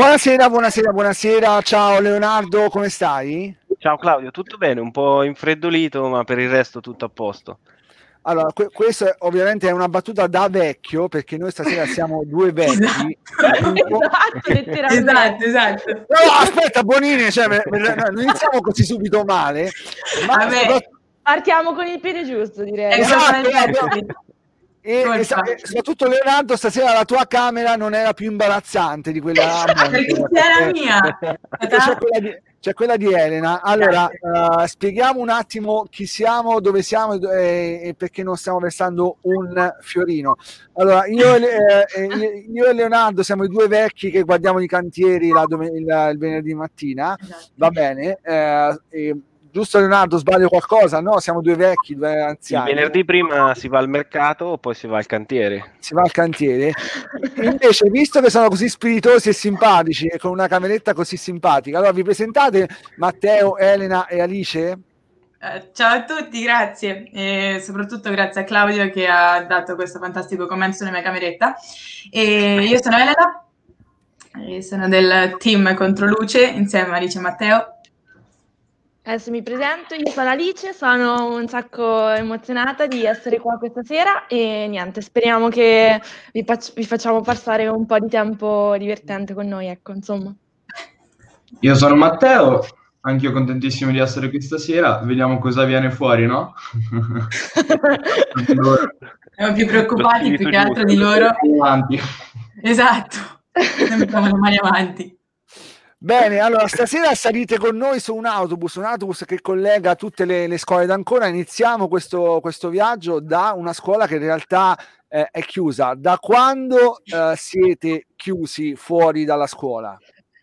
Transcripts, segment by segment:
Buonasera, buonasera, buonasera. Ciao Leonardo, come stai? Ciao Claudio, tutto bene? Un po' infreddolito, ma per il resto tutto a posto. Allora, que- questa ovviamente è una battuta da vecchio, perché noi stasera siamo due vecchi. esatto, esatto, esatto. No, aspetta, Bonini, cioè, me- me- non iniziamo così subito male. Ma Vabbè. Partiamo con il piede giusto, direi. Esatto, e, e, e soprattutto Leonardo stasera la tua camera non era più imbarazzante di quella perché c'era mia. C'è quella di, c'è quella di Elena. Allora uh, spieghiamo un attimo chi siamo dove siamo e, e perché non stiamo versando un fiorino. Allora io e, eh, io e Leonardo siamo i due vecchi che guardiamo i cantieri la dom- il, il venerdì mattina. Va bene eh, giusto Leonardo, sbaglio qualcosa? No, siamo due vecchi, due anziani. Il venerdì prima si va al mercato, poi si va al cantiere. Si va al cantiere. Invece, visto che sono così spiritosi e simpatici e con una cameretta così simpatica, allora vi presentate Matteo, Elena e Alice? Uh, ciao a tutti, grazie e soprattutto grazie a Claudio che ha dato questo fantastico commento sulla mia cameretta. E io sono Elena, e sono del team Controluce insieme a Alice e Matteo Adesso mi presento, io sono Alice, sono un sacco emozionata di essere qua questa sera e niente, speriamo che vi, fac- vi facciamo passare un po' di tempo divertente con noi, ecco, insomma. Io sono Matteo, anch'io contentissimo di essere qui stasera, vediamo cosa viene fuori, no? Siamo più preoccupati più che altro di loro. Avanti. Esatto, noi mettiamo le mani avanti. Bene, allora stasera salite con noi su un autobus, un autobus che collega tutte le, le scuole d'Ancona. Iniziamo questo, questo, viaggio da una scuola che in realtà eh, è chiusa. Da quando eh, siete chiusi fuori dalla scuola?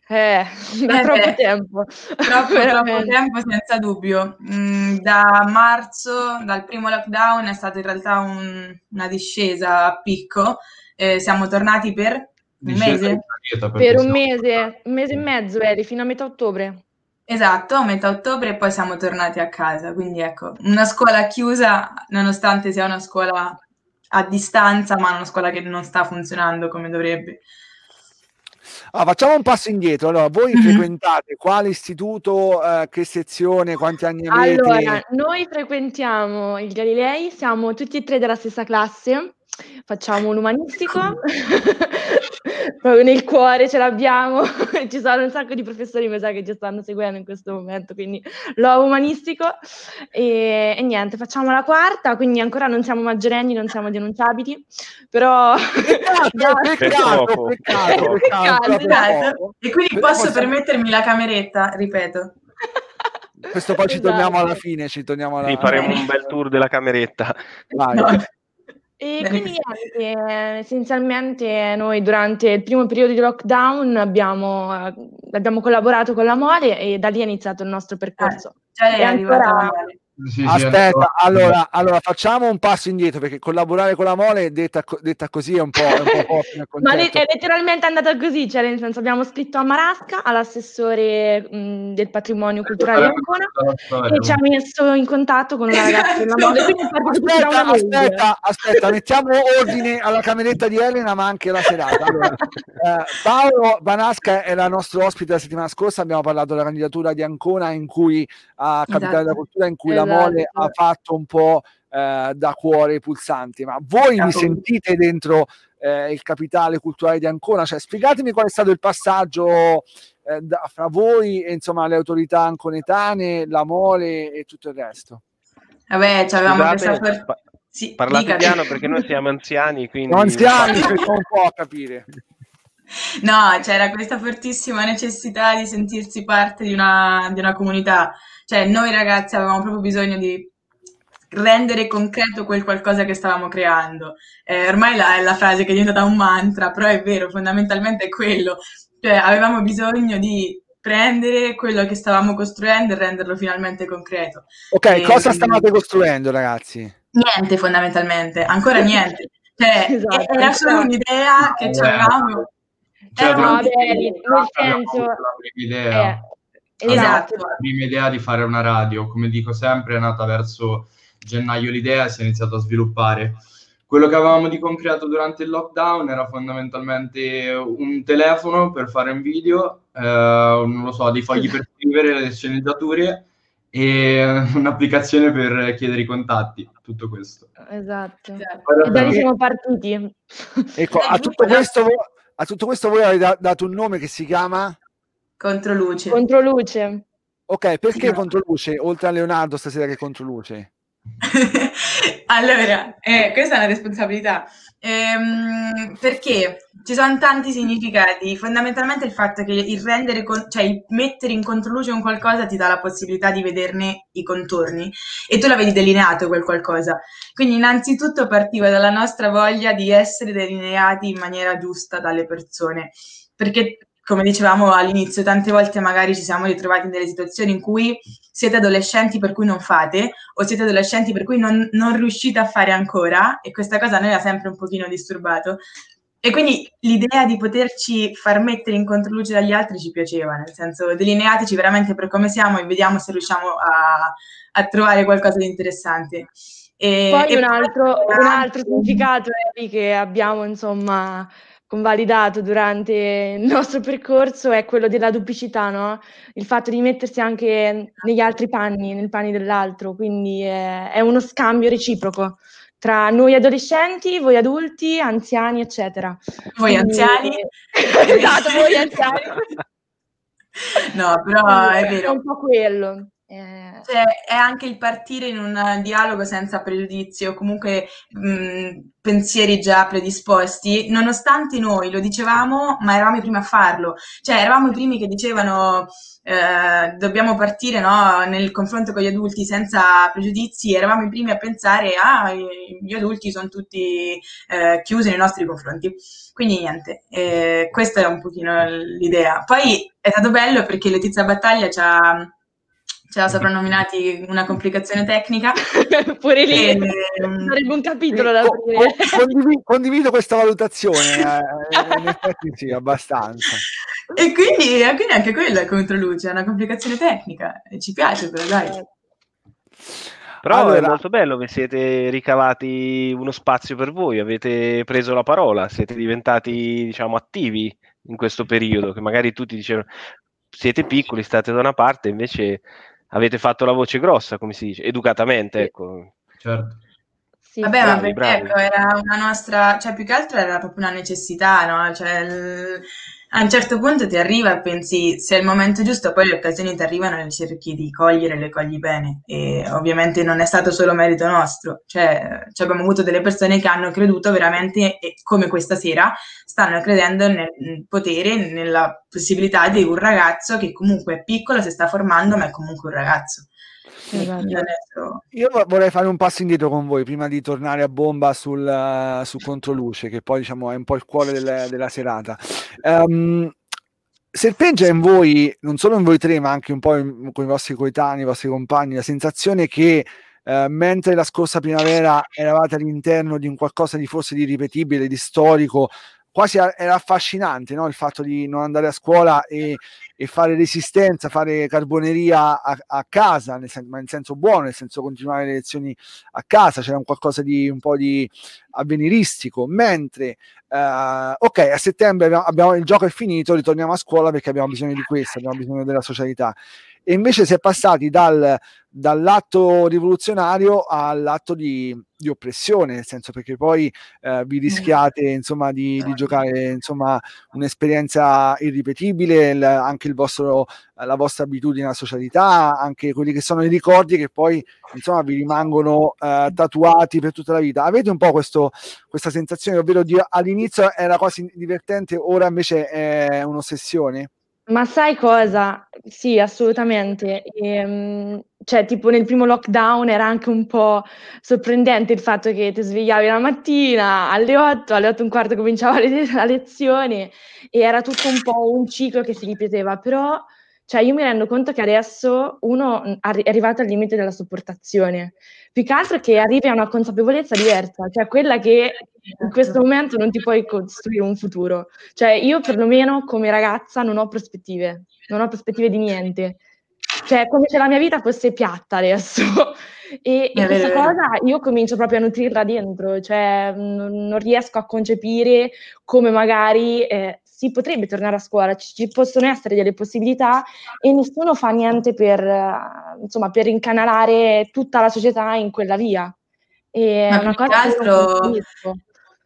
Eh, da Eh, troppo beh, tempo. Troppo, troppo tempo senza dubbio. Mm, da marzo, dal primo lockdown, è stata in realtà un- una discesa a picco. Eh, siamo tornati per un mese. Per un mese, un mese e mezzo, eri, fino a metà ottobre. Esatto, a metà ottobre e poi siamo tornati a casa. Quindi ecco, una scuola chiusa, nonostante sia una scuola a distanza, ma una scuola che non sta funzionando come dovrebbe. Ah, facciamo un passo indietro. Allora, voi Mhm. frequentate quale istituto, eh, che sezione, quanti anni avete? Allora, noi frequentiamo il Galilei, siamo tutti e tre della stessa classe, facciamo l'umanistico, proprio nel cuore ce l'abbiamo, ci sono un sacco di professori mi sa che ci stanno seguendo in questo momento, quindi l'ho umanistico e, e niente, facciamo la quarta, quindi ancora non siamo maggiorenni, non siamo denunciabili, però... Peccato, peccato, peccato, Peccato, Esatto. E quindi posso permettermi la cameretta, ripeto. Questo poi ci Esatto. torniamo alla fine, ci torniamo alla Sì, faremo un bel tour della cameretta. Vai. No. E quindi niente, eh, essenzialmente noi durante il primo periodo di lockdown abbiamo, eh, abbiamo collaborato con la Mole e da lì è iniziato il nostro percorso. Già è E arrivata ancora- la mole. Sì, sì, Aspetta, no. allora, allora facciamo un passo indietro perché collaborare con la mole detta, detta così è un po', è un po' Ma è letteralmente andata così, cioè nel senso abbiamo scritto a Marasca, all'assessore mh, del patrimonio culturale di Ancona, e ci ha messo in contatto con una ragazza della Mole. Aspetta, aspetta, aspetta, mettiamo ordine alla cameretta di Elena, ma anche la serata. Allora, eh, Paolo Banasca era il nostro ospite la settimana scorsa, abbiamo parlato della candidatura di Ancona in cui a Capitale Esatto. della Cultura, in cui la Mole ha fatto un po' eh, da cuore i pulsanti. Ma voi vi sentite dentro eh, il Capitale Culturale di Ancona? Cioè, spiegatemi qual è stato il passaggio eh, da- fra voi e insomma le autorità anconetane, la Mole e tutto il resto. Vabbè, avevamo Scusate, questa for- pa- sì, Parlate dica. piano perché noi siamo anziani, quindi... Siamo anziani, po' a capire. No, c'era questa fortissima necessità di sentirsi parte di una, di una comunità. Cioè, noi ragazzi avevamo proprio bisogno di rendere concreto quel qualcosa che stavamo creando. Eh, ormai la- è la frase che è diventata un mantra, però è vero, fondamentalmente è quello. Cioè, avevamo bisogno di prendere quello che stavamo costruendo e renderlo finalmente concreto. Ok, E- cosa stavate costruendo, ragazzi? Niente, fondamentalmente, ancora niente. Cioè, Esatto, era solo un'idea che Eh, avevamo. Cioè, Era vabbè, nel senso... prima idea. Eh, Esatto. La prima idea di fare una radio, come dico sempre, è nata verso gennaio l'idea e si è iniziato a sviluppare. quello che avevamo di concreto durante il lockdown era fondamentalmente un telefono per fare un video, eh, non lo so, dei fogli per scrivere, le sceneggiature e un'applicazione per chiedere i contatti, tutto questo. Esatto. Esatto. E da lì siamo partiti. Ecco, a tutto questo, voi- a tutto questo voi avete da- dato un nome che si chiama... Controluce. Controluce. Ok, perché. Controluce, oltre a Leonardo stasera che Controluce? allora, eh, questa è una responsabilità. Ehm, perché ci sono tanti significati. Fondamentalmente il fatto che il rendere, con- cioè il mettere in controluce un qualcosa ti dà la possibilità di vederne i contorni e tu la vedi delineato quel qualcosa. Quindi innanzitutto partiva dalla nostra voglia di essere delineati in maniera giusta dalle persone. Perché come dicevamo all'inizio, tante volte magari ci siamo ritrovati in delle situazioni in cui siete adolescenti per cui non fate o siete adolescenti per cui non, non riuscite a fare ancora e questa cosa a noi ha sempre un pochino disturbato. E quindi l'idea di poterci far mettere in controluce dagli altri ci piaceva, nel senso delineateci veramente per come siamo e vediamo se riusciamo a, a trovare qualcosa di interessante. E, Poi e un altro, un altro anche- significato Eri, che abbiamo insomma convalidato durante il nostro percorso è quello della duplicità, no? Il fatto di mettersi anche negli altri panni, nei panni dell'altro, quindi è, è uno scambio reciproco tra noi adolescenti, voi adulti, anziani, eccetera. Voi Quindi- anziani? esatto, voi anziani. No, però è È vero. un po' quello. Eh, Cioè, è anche il partire in un dialogo senza pregiudizi o comunque mh, pensieri già predisposti, nonostante noi lo dicevamo, ma eravamo i primi a farlo. Cioè, eravamo i primi che dicevano eh, dobbiamo partire no, nel confronto con gli adulti senza pregiudizi, eravamo i primi a pensare ah, gli adulti sono tutti eh, chiusi nei nostri confronti. Quindi niente, eh, questa è un pochino l'idea. Poi è stato bello perché Letizia Battaglia ci ha, ci ha soprannominati una complicazione tecnica. pure lì E, sarebbe un capitolo da aprire. co- condivi- condivido questa valutazione, eh, in effetti sì, abbastanza. e quindi, e quindi anche quella è controluce, è una complicazione tecnica. E ci piace però, dai. Però è Allora- molto bello che siete ricavati uno spazio per voi, avete preso la parola, siete diventati, diciamo, attivi in questo periodo, che magari tutti dicevano siete piccoli, state da una parte, invece avete fatto la voce grossa, come si dice, educatamente, Sì. ecco. Certo. Sì, Vabbè, sì. ma bravi, perché bravi. ecco, era una nostra, cioè più che altro era proprio una necessità, no? Cioè, il- a un certo punto ti arriva e pensi se è il momento giusto, poi le occasioni ti arrivano e cerchi di cogliere le cogli bene. E ovviamente non è stato solo merito nostro, cioè, cioè abbiamo avuto delle persone che hanno creduto veramente, e come questa sera, stanno credendo nel potere, nella possibilità di un ragazzo che comunque è piccolo, si sta formando, ma è comunque un ragazzo. Esatto. Io vo- vorrei fare un passo indietro con voi prima di tornare a bomba sul, su Controluce, che poi diciamo è un po' il cuore del- della serata. Ehm, serpeggia in voi, non solo in voi tre, ma anche un po' in- con i vostri coetanei, i vostri compagni, la sensazione che eh, mentre la scorsa primavera eravate all'interno di un qualcosa di forse di ripetibile, di storico, quasi era affascinante no? il fatto di non andare a scuola e, e fare resistenza, fare carboneria a, a casa, nel sen- ma in senso buono, nel senso continuare le lezioni a casa, c'era un qualcosa di un po' di avveniristico, mentre eh, ok, a settembre abbiamo, abbiamo- il gioco è finito, ritorniamo a scuola perché abbiamo bisogno di questo, abbiamo bisogno della socialità. E invece si è passati dal, dall'atto rivoluzionario all'atto di, di oppressione, nel senso perché poi eh, vi rischiate insomma di, di giocare insomma un'esperienza irripetibile, il- anche il vostro, la vostra abitudine alla socialità, anche quelli che sono i ricordi che poi insomma vi rimangono eh, tatuati per tutta la vita. Avete un po' questo, questa sensazione, ovvero di, all'inizio era quasi divertente, ora invece è un'ossessione? Ma sai cosa? Sì, assolutamente. Ehm, cioè, tipo nel primo lockdown era anche un po' sorprendente il fatto che ti svegliavi la mattina alle 8, alle 8 e un quarto cominciava le- la lezione e era tutto un po' un ciclo che si ripeteva, però cioè, io mi rendo conto che adesso uno mh, arri- è arrivato al limite della sopportazione, più che altro che arrivi a una consapevolezza diversa, cioè quella che in questo momento non ti puoi costruire un futuro. Cioè, io perlomeno come ragazza non ho prospettive, non ho prospettive di niente. Cioè, come se la mia vita fosse piatta adesso. E, e questa cosa io comincio proprio a nutrirla dentro, cioè non, non riesco a concepire come magari eh, si potrebbe tornare a scuola, ci, possono essere delle possibilità e nessuno fa niente per, uh, insomma, per incanalare tutta la società in quella via. E Ma è una cosa altro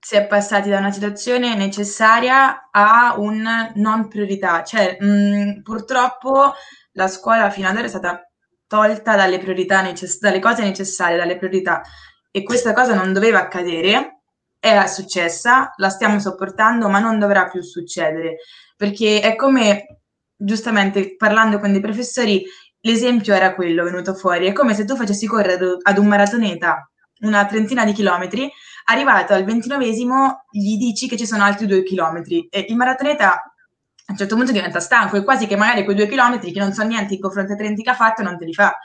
si è passati da una situazione necessaria a un non priorità, cioè mh, purtroppo la scuola fino ad ora è stata tolta dalle priorità necess- dalle cose necessarie, dalle priorità. E questa cosa non doveva accadere è successa, la stiamo sopportando, ma non dovrà più succedere, perché è come, giustamente parlando con dei professori, l'esempio era quello venuto fuori, è come se tu facessi correre ad un maratoneta una trentina di chilometri, arrivato al ventinovesimo gli dici che ci sono altri due chilometri e il maratoneta a un certo punto diventa stanco e quasi che magari quei due chilometri che non so niente in confronto ai 30 che ha fatto non te li fa.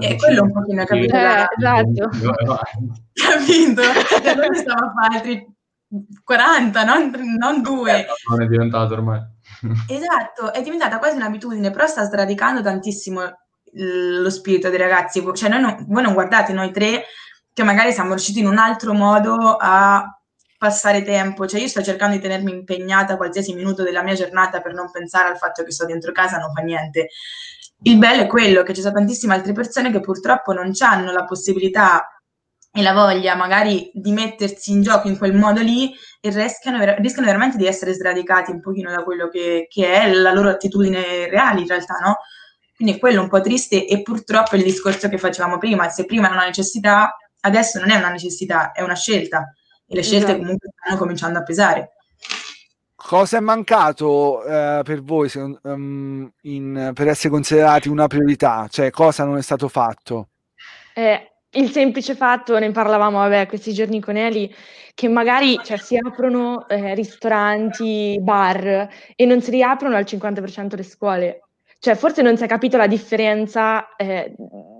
E quello un pochino è capito. Eh, esatto. capito? E allora stiamo a fare altri 40, non, non due. Non è diventato ormai. esatto, è diventata quasi un'abitudine, però sta sradicando tantissimo lo spirito dei ragazzi. Cioè, noi non, voi non guardate noi tre che magari siamo riusciti in un altro modo a passare tempo, cioè io sto cercando di tenermi impegnata qualsiasi minuto della mia giornata per non pensare al fatto che sto dentro casa, non fa niente. Il bello è quello che ci sono tantissime altre persone che purtroppo non hanno la possibilità e la voglia magari di mettersi in gioco in quel modo lì e rischiano, rischiano veramente di essere sradicati un pochino da quello che, che è la loro attitudine reale in realtà, no? Quindi è quello un po' triste e purtroppo il discorso che facevamo prima, se prima era una necessità, adesso non è una necessità, è una scelta e le scelte esatto. comunque stanno cominciando a pesare. Cosa è mancato eh, per voi se, um, in, per essere considerati una priorità? Cioè, cosa non è stato fatto? Eh, il semplice fatto, ne parlavamo vabbè, questi giorni con Eli, che magari cioè, si aprono eh, ristoranti, bar e non si riaprono al 50% le scuole. Cioè, forse non si è capito la differenza eh,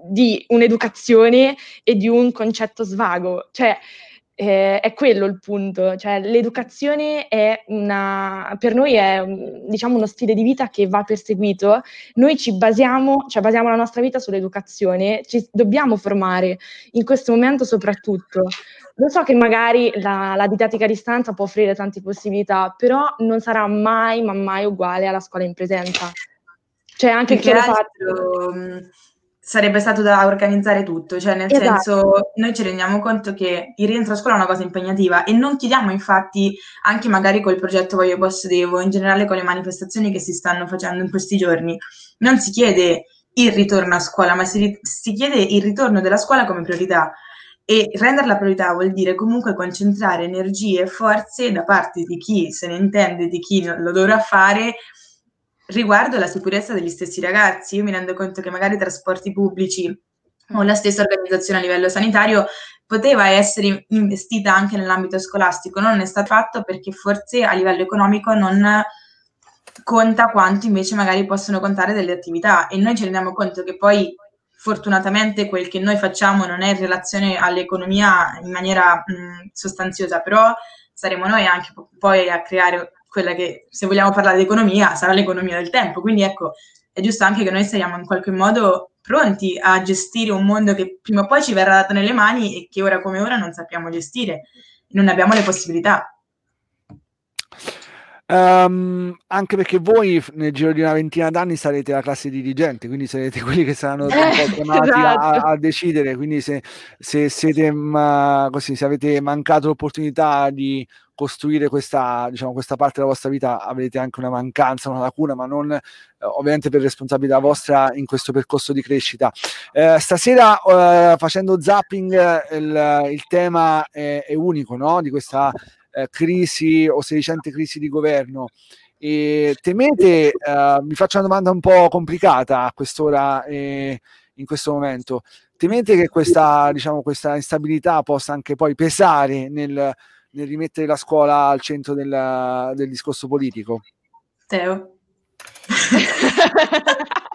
di un'educazione e di un concetto svago. Cioè, eh, è quello il punto, cioè l'educazione è una, per noi è diciamo uno stile di vita che va perseguito, noi ci basiamo, cioè basiamo la nostra vita sull'educazione, ci dobbiamo formare in questo momento soprattutto. Lo so che magari la, la didattica a distanza può offrire tante possibilità, però non sarà mai, ma mai uguale alla scuola in presenza. Cioè anche che fatto sarebbe stato da organizzare tutto, cioè nel esatto. senso noi ci rendiamo conto che il rientro a scuola è una cosa impegnativa e non chiediamo infatti anche magari col progetto Voglio Posso Devo, in generale con le manifestazioni che si stanno facendo in questi giorni, non si chiede il ritorno a scuola, ma si, si chiede il ritorno della scuola come priorità e renderla priorità vuol dire comunque concentrare energie e forze da parte di chi se ne intende, di chi lo dovrà fare riguardo la sicurezza degli stessi ragazzi. Io mi rendo conto che magari i trasporti pubblici o la stessa organizzazione a livello sanitario poteva essere investita anche nell'ambito scolastico, non è stato fatto perché forse a livello economico non conta quanto invece magari possono contare delle attività e noi ci rendiamo conto che poi fortunatamente quel che noi facciamo non è in relazione all'economia in maniera mh, sostanziosa, però saremo noi anche poi a creare quella che, se vogliamo parlare di economia, sarà l'economia del tempo. Quindi ecco, è giusto anche che noi siamo in qualche modo pronti a gestire un mondo che prima o poi ci verrà dato nelle mani e che ora come ora non sappiamo gestire, non abbiamo le possibilità. Um, anche perché voi nel giro di una ventina d'anni sarete la classe dirigente, quindi sarete quelli che saranno eh, chiamati esatto. a, a, decidere. Quindi se, se siete ma, così, se avete mancato l'opportunità di costruire questa, diciamo, questa parte della vostra vita, avete anche una mancanza, una lacuna, ma non eh, ovviamente per responsabilità vostra in questo percorso di crescita. Eh, stasera eh, facendo zapping il, il tema è, è unico no? di questa eh, crisi o sedicente crisi di governo. E temete, eh, mi faccio una domanda un po' complicata a quest'ora e in questo momento, temete che questa, diciamo, questa instabilità possa anche poi pesare nel, nel rimettere la scuola al centro del, del discorso politico? Teo.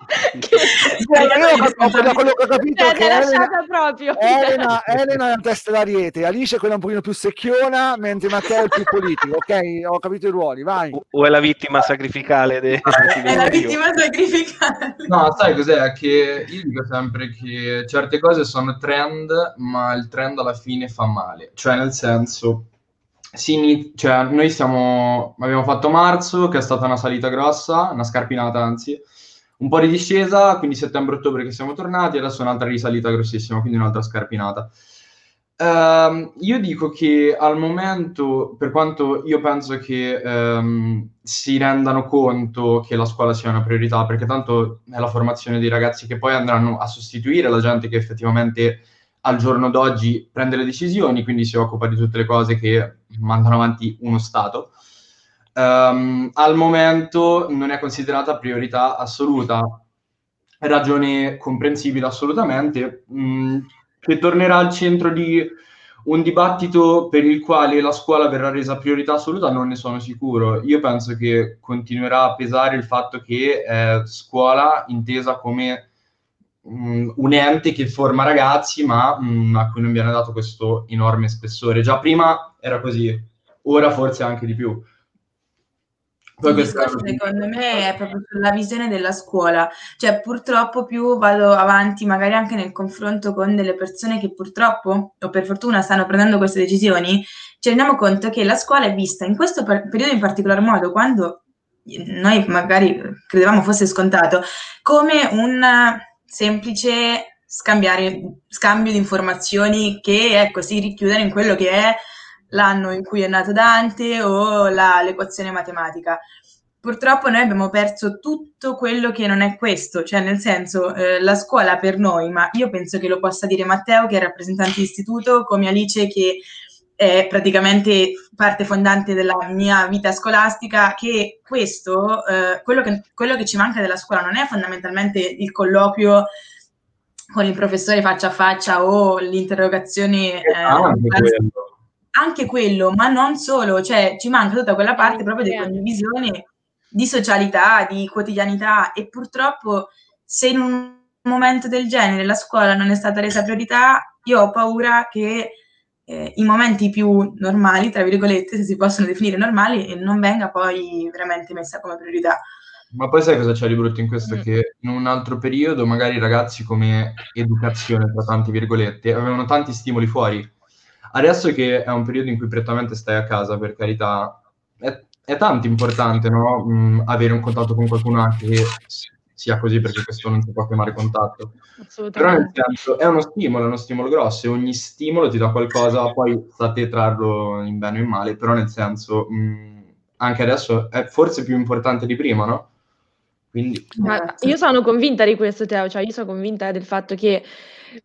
da quello che ho capito Cioè, che Elena, proprio. Elena, Elena è una testa d'ariete, Alice è quella un pochino più secchiona, mentre Matteo è il più politico. Ok, ho capito i ruoli, vai. O- O è la vittima sacrificale de- È la vittima sacrificale. No, sai cos'è? Che io dico sempre che certe cose sono trend, ma il trend alla fine fa male. Cioè, nel senso, si ini- cioè, noi siamo, abbiamo fatto marzo, che è stata una salita grossa, una scarpinata anzi, un po' di discesa, quindi settembre-ottobre che siamo tornati, adesso un'altra risalita grossissima, quindi un'altra scarpinata. Ehm, io dico che al momento, per quanto io penso che ehm, si rendano conto che la scuola sia una priorità, perché tanto è la formazione dei ragazzi che poi andranno a sostituire la gente che effettivamente al giorno d'oggi prende le decisioni, quindi si occupa di tutte le cose che mandano avanti uno Stato. Ehm, al momento non è considerata priorità assoluta, ragione comprensibile assolutamente, mh, che tornerà al centro di un dibattito per il quale la scuola verrà resa priorità assoluta, non ne sono sicuro. Io penso che continuerà a pesare il fatto che è scuola intesa come mh, un ente che forma ragazzi, ma mh, a cui non viene dato questo enorme spessore. Già prima era così, ora forse anche di più. Poi Il questa è discorso secondo me è proprio sulla visione della scuola, cioè purtroppo più vado avanti magari anche nel confronto con delle persone che purtroppo o per fortuna stanno prendendo queste decisioni, ci rendiamo conto che la scuola è vista in questo per- periodo in particolar modo, quando noi magari credevamo fosse scontato, come un semplice scambiare, scambio di informazioni che ecco, si richiudono in quello che è l'anno in cui è nato Dante o la- l'equazione matematica. Purtroppo noi abbiamo perso tutto quello che non è questo, cioè nel senso eh, la scuola per noi, ma io penso che lo possa dire Matteo che è rappresentante di istituto, come Alice che è praticamente parte fondante della mia vita scolastica, che questo, eh, quello che, quello che ci manca della scuola non è fondamentalmente il colloquio con il professore faccia a faccia o l'interrogazione eh, Ah, anche quello. ma non solo, cioè ci manca tutta quella parte proprio di condivisione, di socialità, di quotidianità e purtroppo se in un momento del genere la scuola non è stata resa priorità, io ho paura che eh, i momenti più normali, tra virgolette, se si possono definire normali, non venga poi veramente messa come priorità. Ma poi sai cosa c'è di brutto in questo? Mm. Che in un altro periodo magari i ragazzi come educazione, tra tante virgolette, avevano tanti stimoli fuori. Adesso che è un periodo in cui prettamente stai a casa, per carità, è, è tanto importante, no? Mm, avere un contatto con qualcuno anche che sia così, perché questo non si può chiamare contatto. Però nel senso è uno stimolo, è uno stimolo grosso e ogni stimolo ti dà qualcosa, poi sta a te trarlo in bene o in male, però nel senso mh, anche adesso è forse più importante di prima, no? Quindi Ma io sono convinta di questo, Teo, cioè io sono convinta del fatto che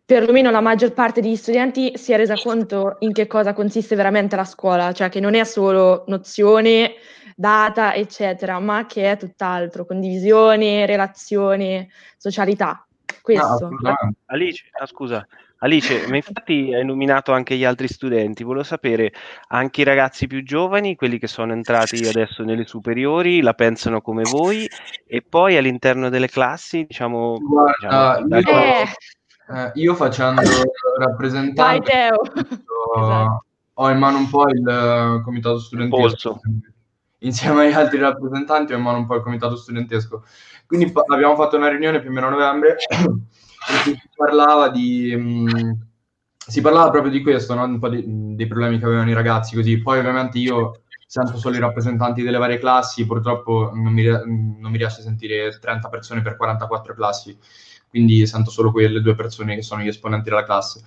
perlomeno la maggior parte degli studenti si è resa conto in che cosa consiste veramente la scuola, cioè che non è solo nozione, data, eccetera, ma che è tutt'altro, condivisione, relazione, socialità. no, Questo. assolutamente. Alice, ah, scusa, Alice, ma infatti hai nominato anche gli altri studenti. Volevo sapere, anche i ragazzi più giovani, quelli che sono entrati adesso nelle superiori, la pensano come voi e poi all'interno delle classi, diciamo, Guarda, diciamo, Eh, eh, io facendo vai rappresentante Teo. ho, Esatto. ho in mano un po' il eh, comitato studentesco. polso. Insieme agli altri rappresentanti ho in mano un po' il comitato studentesco. Quindi fa- abbiamo fatto una riunione più o meno a novembre in cui si parlava di... mh, si parlava proprio di questo, no? un po' di- dei problemi che avevano i ragazzi, così. Poi ovviamente io sento solo i rappresentanti delle varie classi, purtroppo non mi, rie- non mi riesce a sentire 30 persone per 44 classi, quindi sento solo quelle due persone che sono gli esponenti della classe.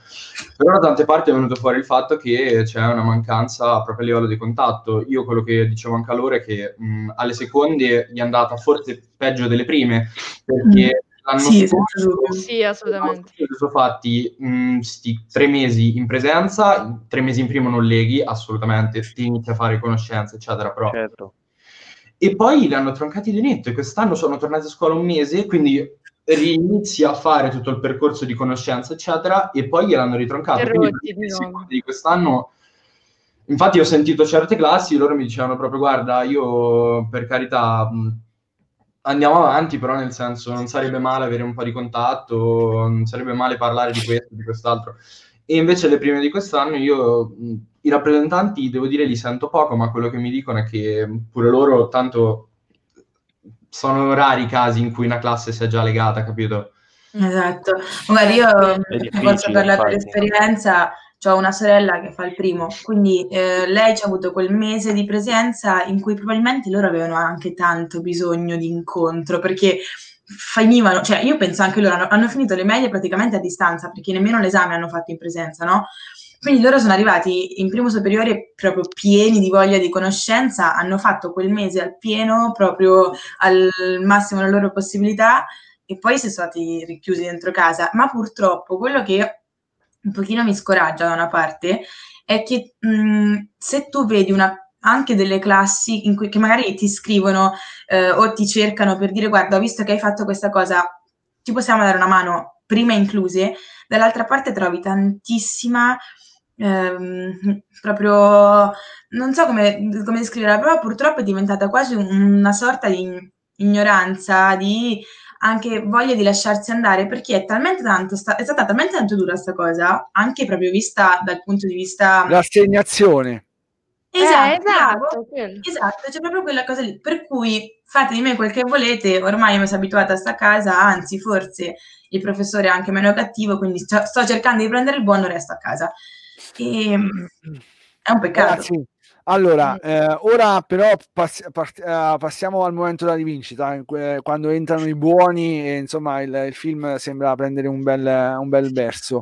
Però da tante parti è venuto fuori il fatto che c'è una mancanza proprio a livello di contatto. Io quello che dicevo anche a loro è che mh, alle seconde gli è andata forse peggio delle prime, perché l'anno Sì, scorso. Sì, assolutamente. io sono fatti mh, sti tre mesi in presenza, tre mesi in primo non leghi, assolutamente, ti inizi a fare conoscenze, eccetera, però certo. e poi li hanno troncati di netto e quest'anno sono tornati a scuola un mese, quindi rinizi a fare tutto il percorso di conoscenza, eccetera, e poi gliel'hanno ritroncato. Quindi di quest'anno, infatti ho sentito certe classi, loro mi dicevano proprio, guarda, io per carità, andiamo avanti, però nel senso non sarebbe male avere un po' di contatto, non sarebbe male parlare di questo, di quest'altro. E invece le prime di quest'anno io i rappresentanti, devo dire, li sento poco, ma quello che mi dicono è che pure loro, tanto sono rari i casi in cui una classe sia già legata, capito? Esatto. Guarda, io posso parlare per esperienza, ho una sorella che fa il primo, quindi eh, lei ci ha avuto quel mese di presenza in cui probabilmente loro avevano anche tanto bisogno di incontro, perché finivano, cioè io penso anche loro hanno, hanno finito le medie praticamente a distanza, perché nemmeno l'esame hanno fatto in presenza, no? Quindi loro sono arrivati in primo superiore proprio pieni di voglia di conoscenza, hanno fatto quel mese al pieno, proprio al massimo delle loro possibilità e poi si sono stati richiusi dentro casa. Ma purtroppo quello che un pochino mi scoraggia da una parte è che mh, se tu vedi una, anche delle classi in cui che magari ti scrivono eh, o ti cercano per dire guarda ho visto che hai fatto questa cosa, ti possiamo dare una mano, prima incluse, dall'altra parte trovi tantissima ehm, proprio non so come, come descriverla, però purtroppo è diventata quasi una sorta di ignoranza, di anche voglia di lasciarsi andare perché è talmente tanto sta- è stata talmente tanto dura questa cosa anche proprio vista dal punto di vista l'assegnazione. Esatto, eh, esatto, esatto, c'è proprio quella cosa lì. Per cui fate di me quel che volete ormai mi sono abituata a sta casa anzi forse il professore è anche meno cattivo quindi sto cercando di prendere il buono resto a casa e, è un peccato. Ragazzi, allora, eh, ora però pass- part- uh, passiamo al momento della rivincita, eh, quando entrano i buoni e insomma il, il film sembra prendere un bel, un bel verso.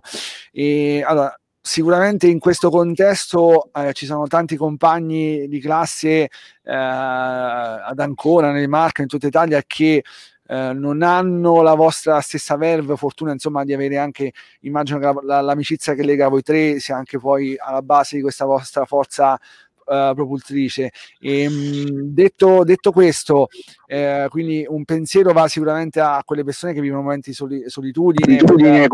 E, allora, sicuramente in questo contesto eh, ci sono tanti compagni di classe eh, ad Ancona, nelle Marche, in tutta Italia che eh, non hanno la vostra stessa verve, fortuna insomma di avere anche, immagino che la, la, l'amicizia che lega voi tre sia anche poi alla base di questa vostra forza Uh, propultrice. E, ehm, mh, detto, detto, questo, eh, quindi un pensiero va sicuramente a quelle persone che vivono momenti di soli, solitudine, solitudine.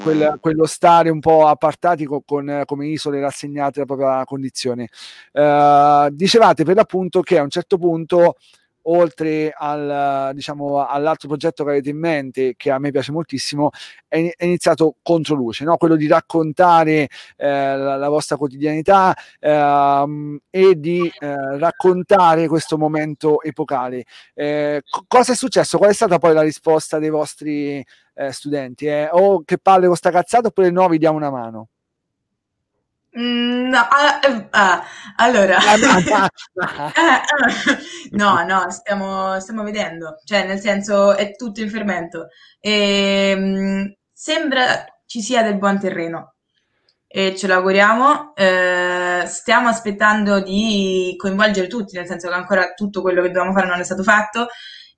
Quel, quello stare un po' appartati con, con, come isole rassegnate alla propria condizione. Uh, dicevate per l'appunto che a un certo punto oltre al, diciamo, all'altro progetto che avete in mente, che a me piace moltissimo, è, iniziato Controluce, no? quello di raccontare eh, la, la, vostra quotidianità ehm, e di eh, raccontare questo momento epocale. Eh, co- cosa è successo? Qual è stata poi la risposta dei vostri eh, studenti? Eh? O che palle con sta cazzata oppure no, vi diamo una mano? Mm, no, ah, eh, ah, allora, eh, no, no, stiamo, stiamo vedendo, cioè nel senso è tutto in fermento. E ehm, sembra ci sia del buon terreno. E ce lo auguriamo. Eh, stiamo aspettando di coinvolgere tutti, nel senso che ancora tutto quello che dovevamo fare non è stato fatto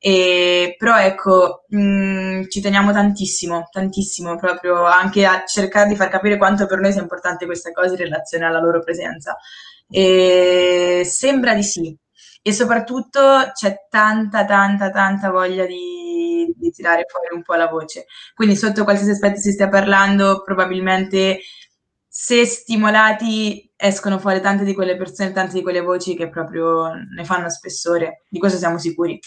e, però ecco, mh, mm, ci teniamo tantissimo, tantissimo proprio anche a cercare di far capire quanto per noi sia importante questa cosa in relazione alla loro presenza. E sembra di sì. E soprattutto c'è tanta, tanta, tanta voglia di, di tirare fuori un po' la voce. Quindi sotto qualsiasi aspetto si stia parlando, probabilmente se stimolati escono fuori tante di quelle persone, tante di quelle voci che proprio ne fanno spessore. Di questo siamo sicuri.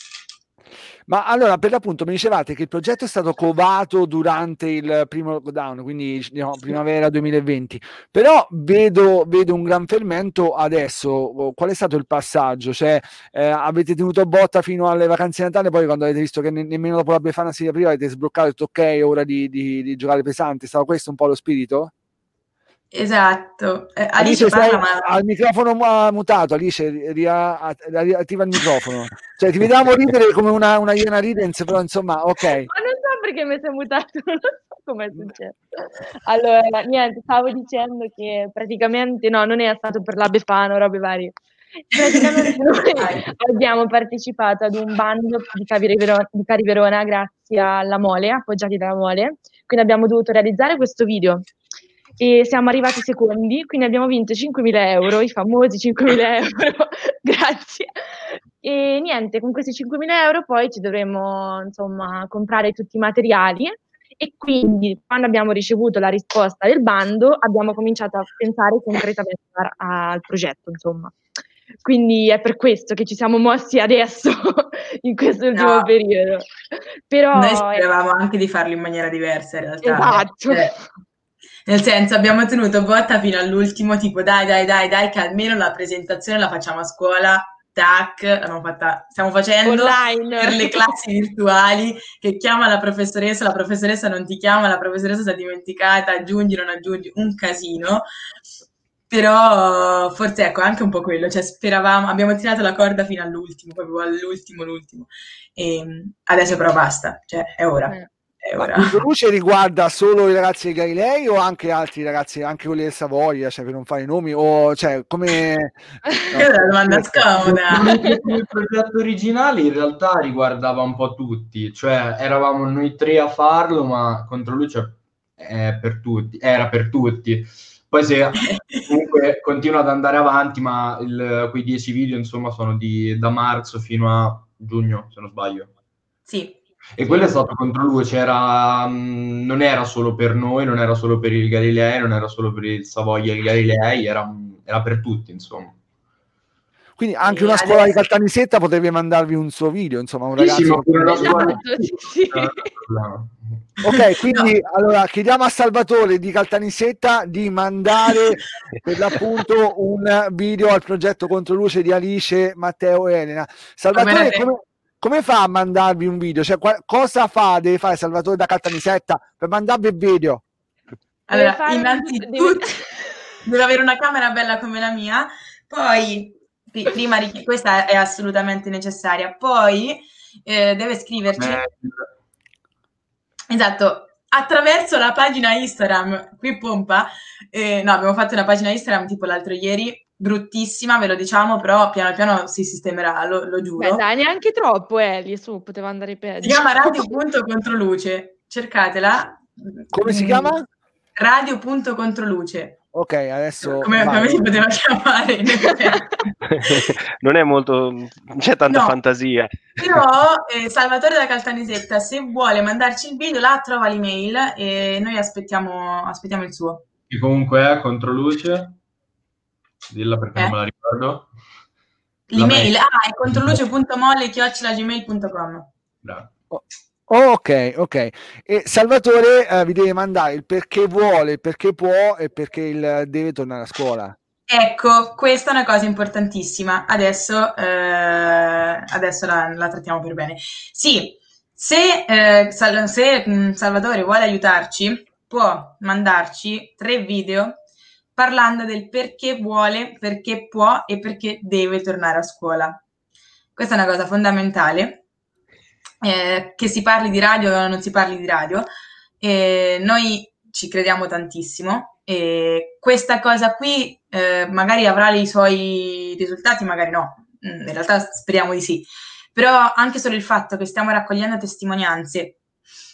Ma allora, per l'appunto, mi dicevate che il progetto è stato covato durante il primo lockdown, quindi diciamo, primavera 2020, però vedo, vedo, un gran fermento adesso. Qual è stato il passaggio? Cioè, eh, avete tenuto botta fino alle vacanze di Natale, poi quando avete visto che ne- nemmeno dopo la Befana si riapriva avete sbloccato e detto ok, è ora di, di, di giocare pesante. È stato questo un po' lo spirito? Esatto. Eh, Alice, Alice parla, ma... al microfono mutato, Alice, riattiva il microfono. cioè, ti vediamo ridere come una, una iena ridens, però insomma, ok. Ma non so perché mi sei mutato, non so come è successo. Allora, niente, stavo dicendo che praticamente, no, non è stato per la Befana, robe varie. Praticamente noi abbiamo partecipato ad un bando di Cari Verona, di Cari Verona grazie alla Mole, appoggiati dalla Mole, quindi abbiamo dovuto realizzare questo video e siamo arrivati secondi, quindi abbiamo vinto 5.000 euro, i famosi 5.000 euro, grazie. E niente, con questi 5.000 euro poi ci dovremo insomma comprare tutti i materiali e quindi quando abbiamo ricevuto la risposta del bando abbiamo cominciato a pensare concretamente al progetto, insomma. quindi è per questo che ci siamo mossi adesso, in questo ultimo No. periodo. Però Noi eh, speravamo anche di farlo in maniera diversa in realtà. Esatto. Cioè, nel senso, abbiamo tenuto botta fino all'ultimo, tipo dai, dai, dai, dai, che almeno la presentazione la facciamo a scuola, tac, l'abbiamo fatta, stiamo facendo online. per le classi virtuali, che chiama la professoressa, la professoressa non ti chiama, la professoressa si è dimenticata, aggiungi, non aggiungi, un casino. Però forse ecco anche un po' quello, cioè speravamo, abbiamo tirato la corda fino all'ultimo, proprio all'ultimo, l'ultimo. E adesso però basta, cioè è ora, Eh. è Ma ora. Luce riguarda solo i ragazzi di Galilei o anche altri ragazzi, anche quelli del Savoia, cioè per non fare i nomi, o cioè come... È una domanda scomoda. Il progetto originale in realtà riguardava un po' tutti, cioè eravamo noi tre a farlo, ma contro Luce è per tutti, era per tutti. Poi se comunque continua ad andare avanti, ma il- quei 10 video insomma sono di, da marzo fino a giugno, se non sbaglio. Sì, E quello è stato contro Luce, era, mh, non era solo per noi, non era solo per il Galilei, non era solo per il Savoia e il Galilei, era, era per tutti insomma. Quindi anche una scuola di Caltanissetta potrebbe mandarvi un suo video, insomma, un Sì, sì, ragazzo... ma pure una scuola- Esatto, sì, sì. Un problema. Ok, quindi allora chiediamo a Salvatore di Caltanissetta di mandare per l'appunto un video al progetto Controluce di Alice, Matteo e Elena. Salvatore, come, come fa a mandarvi un video? Cioè, qua- cosa fa, deve fare Salvatore da Caltanissetta per mandarvi il video? allora, Deve fare innanzitutto deve- deve avere una camera bella come la mia, poi pri- prima ri- questa è assolutamente necessaria, poi eh, deve scriverci Eh, Esatto, attraverso la pagina Instagram, qui pompa, eh, no, abbiamo fatto una pagina Instagram tipo l'altro ieri, bruttissima, ve lo diciamo, però piano piano si sistemerà, lo, lo Beh, giuro. dai, neanche troppo, Eli, su, poteva andare Si peggio. chiama radio.controluce, cercatela. Come si chiama? Radio.controluce, Ok, adesso... come, come si poteva chiamare? non è molto, non c'è tanta No. fantasia. Però eh, Salvatore da Caltanissetta, se vuole mandarci il video, là trova l'email e noi aspettiamo, aspettiamo il suo. che comunque è Controluce, dilla perché non Eh? me la ricordo. L'email La ah, è controluce.molle.gmail.com Bravo. Oh, ok, ok. E Salvatore eh, vi deve mandare il perché vuole, il perché può e perché il deve tornare a scuola. Ecco, questa è una cosa importantissima. Adesso, eh, adesso la, la trattiamo per bene. Sì, se, eh, Sal- se, mh, Salvatore vuole aiutarci, può mandarci tre video parlando del perché vuole, perché può e perché deve tornare a scuola. Questa è una cosa fondamentale. eh, che si parli di radio o non si parli di radio. Eh, noi ci crediamo tantissimo e questa cosa qui eh, magari avrà i suoi risultati, magari no, Mm, in realtà speriamo di sì, però anche solo il fatto che stiamo raccogliendo testimonianze,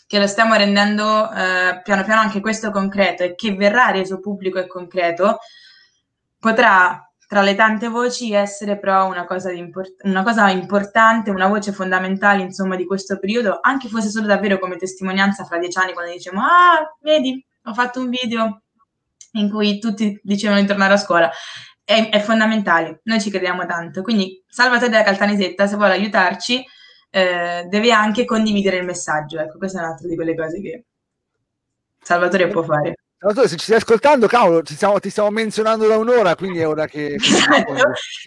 che lo stiamo rendendo eh, piano piano anche questo concreto e che verrà reso pubblico e concreto, potrà tra le tante voci essere però una cosa, import- una cosa importante, una voce fondamentale insomma di questo periodo, anche fosse solo davvero come testimonianza fra dieci anni quando diciamo ah vedi ho fatto un video in cui tutti dicevano di tornare a scuola. È, fondamentale, noi ci crediamo tanto. Quindi Salvatore della Caltanisetta se vuole aiutarci eh, deve anche condividere il messaggio ecco questa è un'altra di quelle cose che Salvatore può fare Salvatore, se ci stai ascoltando, cavolo, ti stiamo, ti stiamo menzionando da un'ora, quindi è ora che... Esatto.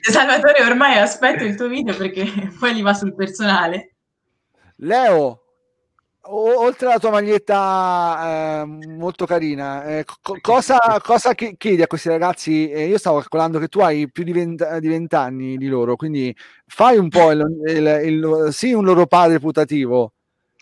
Salvatore ormai aspetto il tuo video perché poi gli va sul personale Leo, oltre alla tua maglietta eh, molto carina, eh, co- cosa, cosa chi- chiedi a questi ragazzi? Eh, io stavo calcolando che tu hai più di, vent- di 20 anni di loro, quindi fai un po' il, il- il- sì, un loro padre putativo.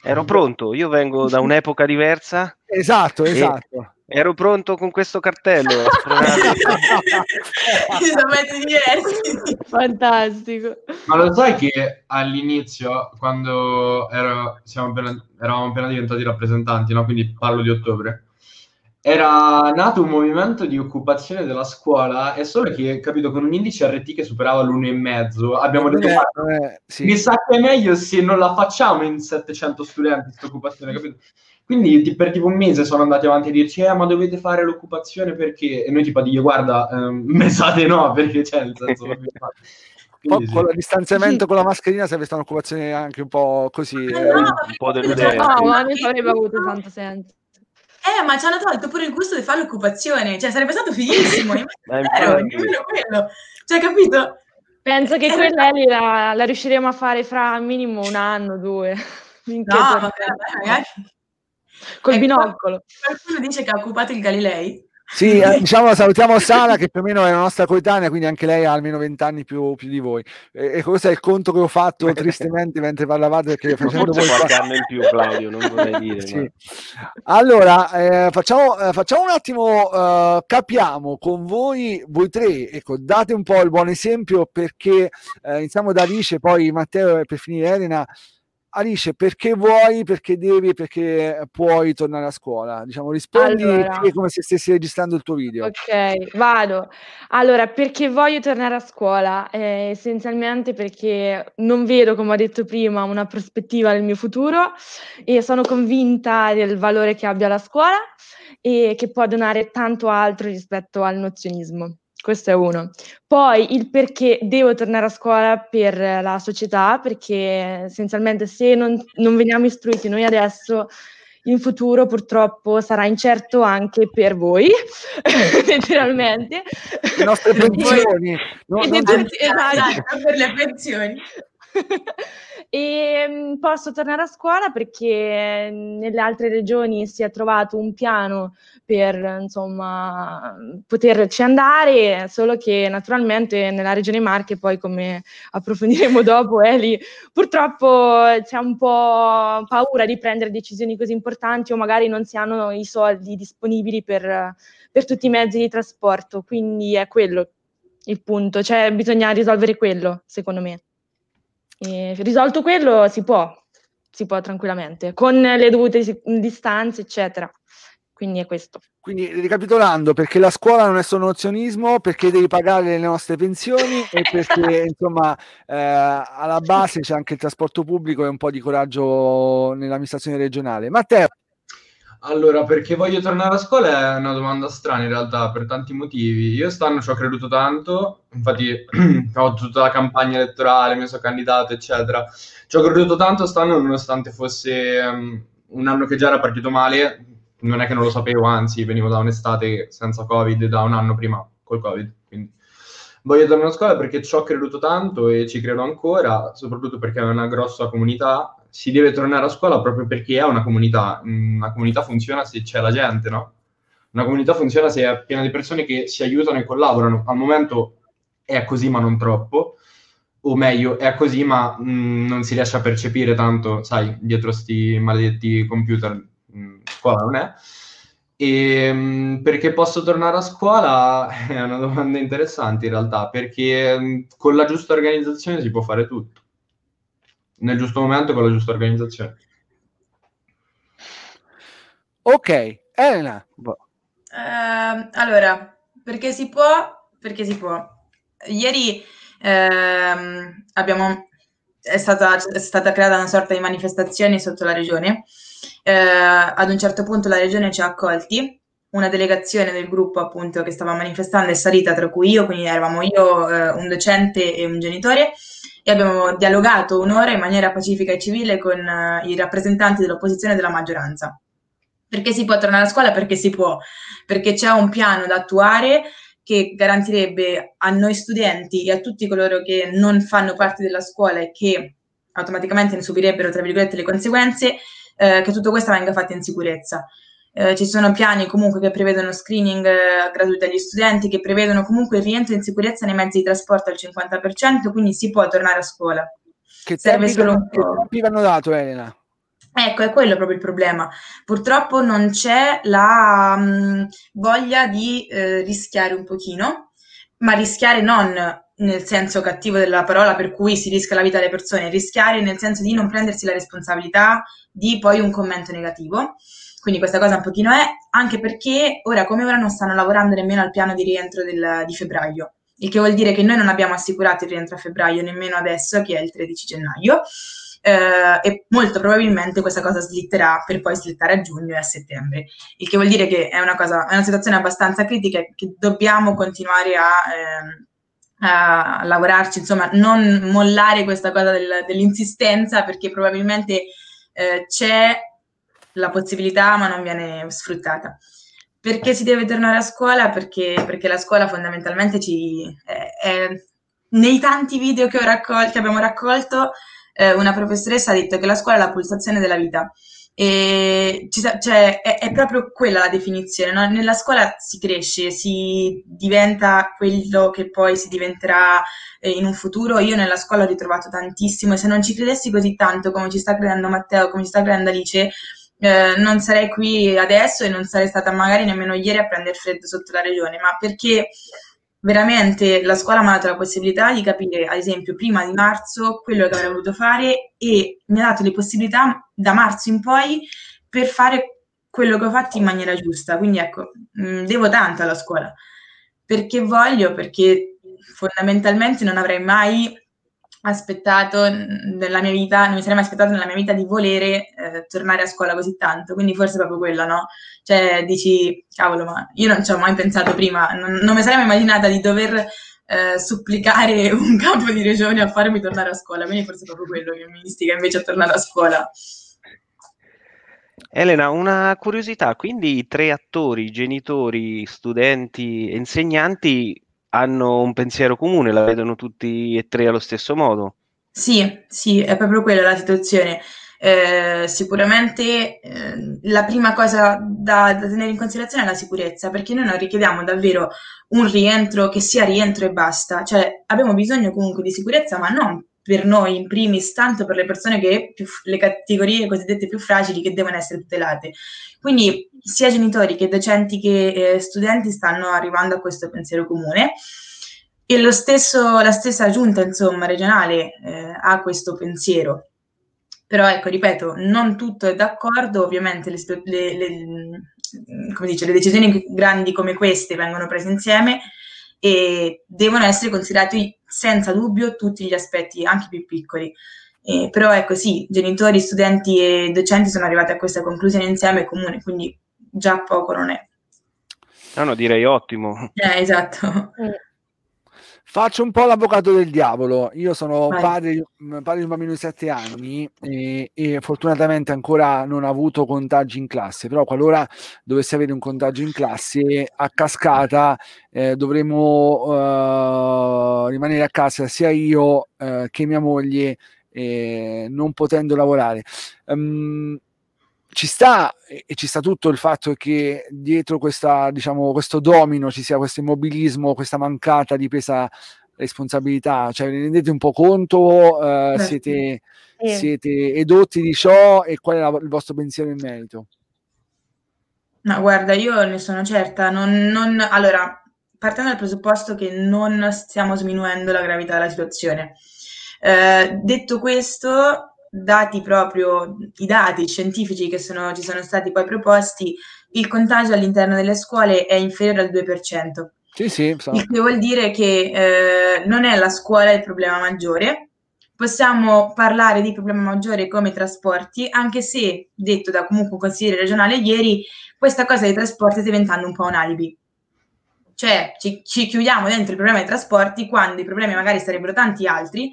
Ero pronto, io vengo da un'epoca diversa, Esatto, esatto. Ero pronto con questo cartello. sono metodi diversi Fantastico. Ma lo sai che all'inizio, quando ero- siamo appena- eravamo appena diventati rappresentanti, no? quindi parlo di ottobre, era nato un movimento di occupazione della scuola, è solo che, capito, con un indice RT che superava l'1,5 abbiamo detto, Eh, "Guarda, eh, sì. mi sa che è meglio se non la facciamo in 700 studenti questa occupazione, capito? Quindi ti- per tipo un mese sono andati avanti a dirci, eh, ma dovete fare l'occupazione perché... E noi tipo a dire, guarda, ehm, mesate no, perché c'è, nel senso... proprio- Poi Quindi sì. con il distanziamento con la mascherina serve stata un'occupazione anche un po' così. Eh, eh, no, un po' deludente. No, ma non avrebbe avuto tanto senso. Eh, ma ci hanno tolto pure il gusto di fare l'occupazione, cioè sarebbe stato fighissimo, Ma Vero, infatti. nemmeno quello. Cioè, capito? Penso che Eh, quella lì la, la riusciremo a fare fra minimo un anno, due. Finché No, vabbè, vabbè, magari. Col E binocolo. Qualcuno dice che ha occupato il Galilei. Sì, eh, diciamo salutiamo Sara che più o meno è la nostra coetanea, quindi anche lei ha almeno vent'anni più, più di voi. E, e questo è il conto che ho fatto tristemente mentre parlavate perché facendo Forse voi qualche anno in più, Claudio, non vorrei dire. Sì. ma- Allora, eh, facciamo, eh, facciamo un attimo, eh, capiamo con voi, voi tre, ecco, date un po' il buon esempio perché eh, iniziamo da Alice, poi Matteo e per finire Elena. Alice, perché vuoi, perché devi, perché puoi tornare a scuola? Diciamo, rispondi Allora. come se stessi registrando il tuo video. Ok, vado. Allora, perché voglio tornare a scuola? Eh, essenzialmente perché non vedo, come ho detto prima, una prospettiva del mio futuro e sono convinta del valore che abbia la scuola e che può donare tanto altro rispetto al nozionismo. Questo è uno. Poi il perché devo tornare a scuola per la società, perché essenzialmente se non, non veniamo istruiti noi adesso, in futuro purtroppo sarà incerto anche per voi, letteralmente. Le nostre pensioni. no- E non esatto. Esatto, per le pensioni. e mm, posso tornare a scuola perché nelle altre regioni si è trovato un piano per insomma poterci andare, solo che naturalmente nella regione Marche, poi come approfondiremo dopo, Eli, purtroppo c'è un po' paura di prendere decisioni così importanti o magari non si hanno i soldi disponibili per, per tutti i mezzi di trasporto, quindi è quello il punto, cioè bisogna risolvere quello, secondo me. E risolto quello si può, si può tranquillamente, con le dovute distanze, eccetera. Quindi è questo. Quindi ricapitolando, perché la scuola non è solo nozionismo, perché devi pagare le nostre pensioni e perché insomma eh, alla base c'è anche il trasporto pubblico e un po' di coraggio nell'amministrazione regionale. Matteo, Allora, perché voglio tornare a scuola è una domanda strana in realtà per tanti motivi. Io stanno ci ho creduto tanto, infatti ho tutta la campagna elettorale, mi sono candidato, eccetera. Ci ho creduto tanto stanno nonostante fosse ehm, un anno che già era partito male, non è che non lo sapevo, anzi venivo da un'estate senza Covid, da un anno prima col Covid, quindi voglio tornare a scuola perché ci ho creduto tanto e ci credo ancora, soprattutto perché è una grossa comunità. Si deve tornare a scuola proprio perché è una comunità. Mm, Una comunità funziona se c'è la gente, no? Una comunità funziona se è piena di persone che si aiutano e collaborano. Al momento è così, ma non troppo. O meglio, è così, ma mm, non si riesce a percepire tanto, sai, dietro sti maledetti computer. mm, scuola non è. E mm, perché posso tornare a scuola è una domanda interessante in realtà, perché con la giusta organizzazione si può fare tutto. Nel giusto momento con la giusta organizzazione. ok, Elena, Ehm, allora, perché si può? Perché si può. Ieri ehm, abbiamo, è stata, è stata creata una sorta di manifestazione sotto la regione. Eh, ad un certo punto la regione ci ha accolti, una delegazione del gruppo appunto che stava manifestando è salita, tra cui io, quindi eravamo io, eh, un docente e un genitore, e abbiamo dialogato un'ora in maniera pacifica e civile con eh, i rappresentanti dell'opposizione e della maggioranza. Perché si può tornare a scuola? Perché si può, perché c'è un piano da attuare che garantirebbe a noi studenti e a tutti coloro che non fanno parte della scuola e che automaticamente ne subirebbero, tra virgolette, le conseguenze, eh, che tutto questo venga fatto in sicurezza. Eh, ci sono piani comunque che prevedono screening eh, gratuiti agli studenti, che prevedono comunque il rientro in sicurezza nei mezzi di trasporto al 50%, quindi si può tornare a scuola. che Serve solo un che po'. vi hanno dato Elena? Ecco, è quello proprio il problema. Purtroppo non c'è la mh, voglia di eh, rischiare un pochino, ma rischiare non nel senso cattivo della parola per cui si rischia la vita delle persone, rischiare nel senso di non prendersi la responsabilità di poi un commento negativo. Quindi questa cosa un pochino è, anche perché ora come ora non stanno lavorando nemmeno al piano di rientro del, di febbraio, il che vuol dire che noi non abbiamo assicurato il rientro a febbraio nemmeno adesso, che è il 13 gennaio, eh, e molto probabilmente questa cosa slitterà per poi slittare a giugno e a settembre, il che vuol dire che è una, cosa, è una situazione abbastanza critica che dobbiamo continuare a... Eh, a lavorarci, insomma, non mollare questa cosa del, dell'insistenza perché probabilmente eh, c'è la possibilità ma non viene sfruttata. Perché si deve tornare a scuola? Perché, perché la scuola fondamentalmente ci... È, è, nei tanti video che, raccol- che abbiamo raccolto, eh, una professoressa ha detto che la scuola è la pulsazione della vita. E ci, cioè, è, è, proprio quella la definizione. No? Nella scuola si cresce, si diventa quello che poi si diventerà eh, in un futuro. Io nella scuola ho ritrovato tantissimo e se non ci credessi così tanto come ci sta credendo Matteo, come ci sta credendo Alice, eh, non sarei qui adesso e non sarei stata magari nemmeno ieri a prendere freddo sotto la regione, ma perché veramente la scuola mi ha dato la possibilità di capire, ad esempio, prima di marzo quello che avrei voluto fare e mi ha dato le possibilità da marzo in poi per fare quello che ho fatto in maniera giusta. Quindi ecco, mh, mm, devo tanto alla scuola perché voglio, perché fondamentalmente non avrei mai aspettato nella mia vita, non mi sarei mai aspettato nella mia vita di volere eh, tornare a scuola così tanto, quindi forse è proprio quello, no? Cioè dici, cavolo, ma io non ci ho mai pensato prima, non, non mi sarei mai immaginata di dover eh, supplicare un capo di regione a farmi tornare a scuola, quindi forse è proprio quello che mi istiga invece a tornare a scuola. Elena, una curiosità, quindi i tre attori, genitori, studenti e insegnanti hanno un pensiero comune, la vedono tutti e tre allo stesso modo. Sì, sì, è proprio quella la situazione. Eh, sicuramente eh, la prima cosa da, da, tenere in considerazione è la sicurezza, perché noi non richiediamo davvero un rientro che sia rientro e basta, cioè abbiamo bisogno comunque di sicurezza, ma non per noi in primis, tanto per le persone che più, le categorie cosiddette più fragili che devono essere tutelate. Quindi sia genitori che docenti che eh, studenti stanno arrivando a questo pensiero comune e lo stesso, la stessa giunta insomma, regionale eh, ha questo pensiero. Però ecco, ripeto, non tutto è d'accordo, ovviamente le, le, le, dice, le decisioni grandi come queste vengono prese insieme e devono essere considerati senza dubbio tutti gli aspetti, anche più piccoli. Eh, però ecco sì, genitori, studenti e docenti sono arrivati a questa conclusione insieme comune, quindi già poco non è. No, no, direi ottimo. Eh, esatto. Faccio un po' l'avvocato del diavolo. Io sono padre, padre, di un bambino di 7 anni e, e, fortunatamente ancora non ho avuto contagi in classe, però qualora dovesse avere un contagio in classe a cascata eh, dovremo eh, rimanere a casa sia io eh, che mia moglie eh, non potendo lavorare. Um, ci sta e ci sta tutto il fatto che dietro questa, diciamo, questo domino ci sia questo immobilismo, questa mancata di presa responsabilità, cioè vi rendete un po' conto, eh, siete, sì. siete edotti di ciò e qual è la, il vostro pensiero in merito? No, guarda, io ne sono certa, non, non, allora, partendo dal presupposto che non stiamo sminuendo la gravità della situazione. Eh, detto questo, dati proprio i dati scientifici che sono, ci sono stati poi proposti, il contagio all'interno delle scuole è inferiore al 2%. Sì, sì, so. Il che vuol dire che eh, non è la scuola il problema maggiore. Possiamo parlare di problema maggiore come i trasporti, anche se, detto da comunque un consigliere regionale ieri, questa cosa dei trasporti sta diventando un po' un alibi. Cioè, ci, ci chiudiamo dentro il problema dei trasporti quando i problemi magari sarebbero tanti altri,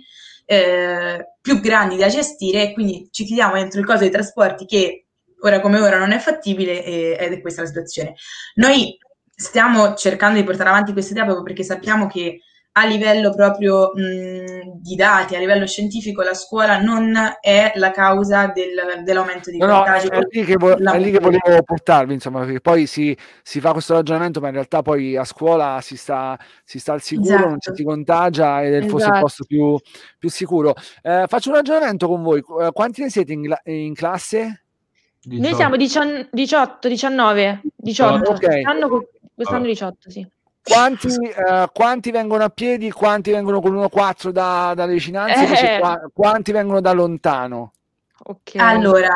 eh, più grandi da gestire e quindi ci chiediamo dentro il costo dei trasporti che ora come ora non è fattibile e, ed è questa la situazione. Noi stiamo cercando di portare avanti questa idea proprio perché sappiamo che a livello proprio mh, di dati, a livello scientifico, la scuola non è la causa del, dell'aumento di no, contagi. No, è, lì vo- è, lì che volevo portarvi, insomma, perché poi si, si, fa questo ragionamento, ma in realtà poi a scuola si sta, si sta al sicuro, esatto. non ci si contagia ed è esatto. forse il posto più, più sicuro. Eh, faccio un ragionamento con voi. Eh, quanti ne siete in, in classe? 18. Noi siamo 18, 19, 18. Okay. Quest'anno, quest'anno 18, sì. Quanti, uh, quanti, vengono a piedi, quanti vengono con 1-4 da, dalle vicinanze, eh. qu- quanti vengono da lontano? Okay. Allora,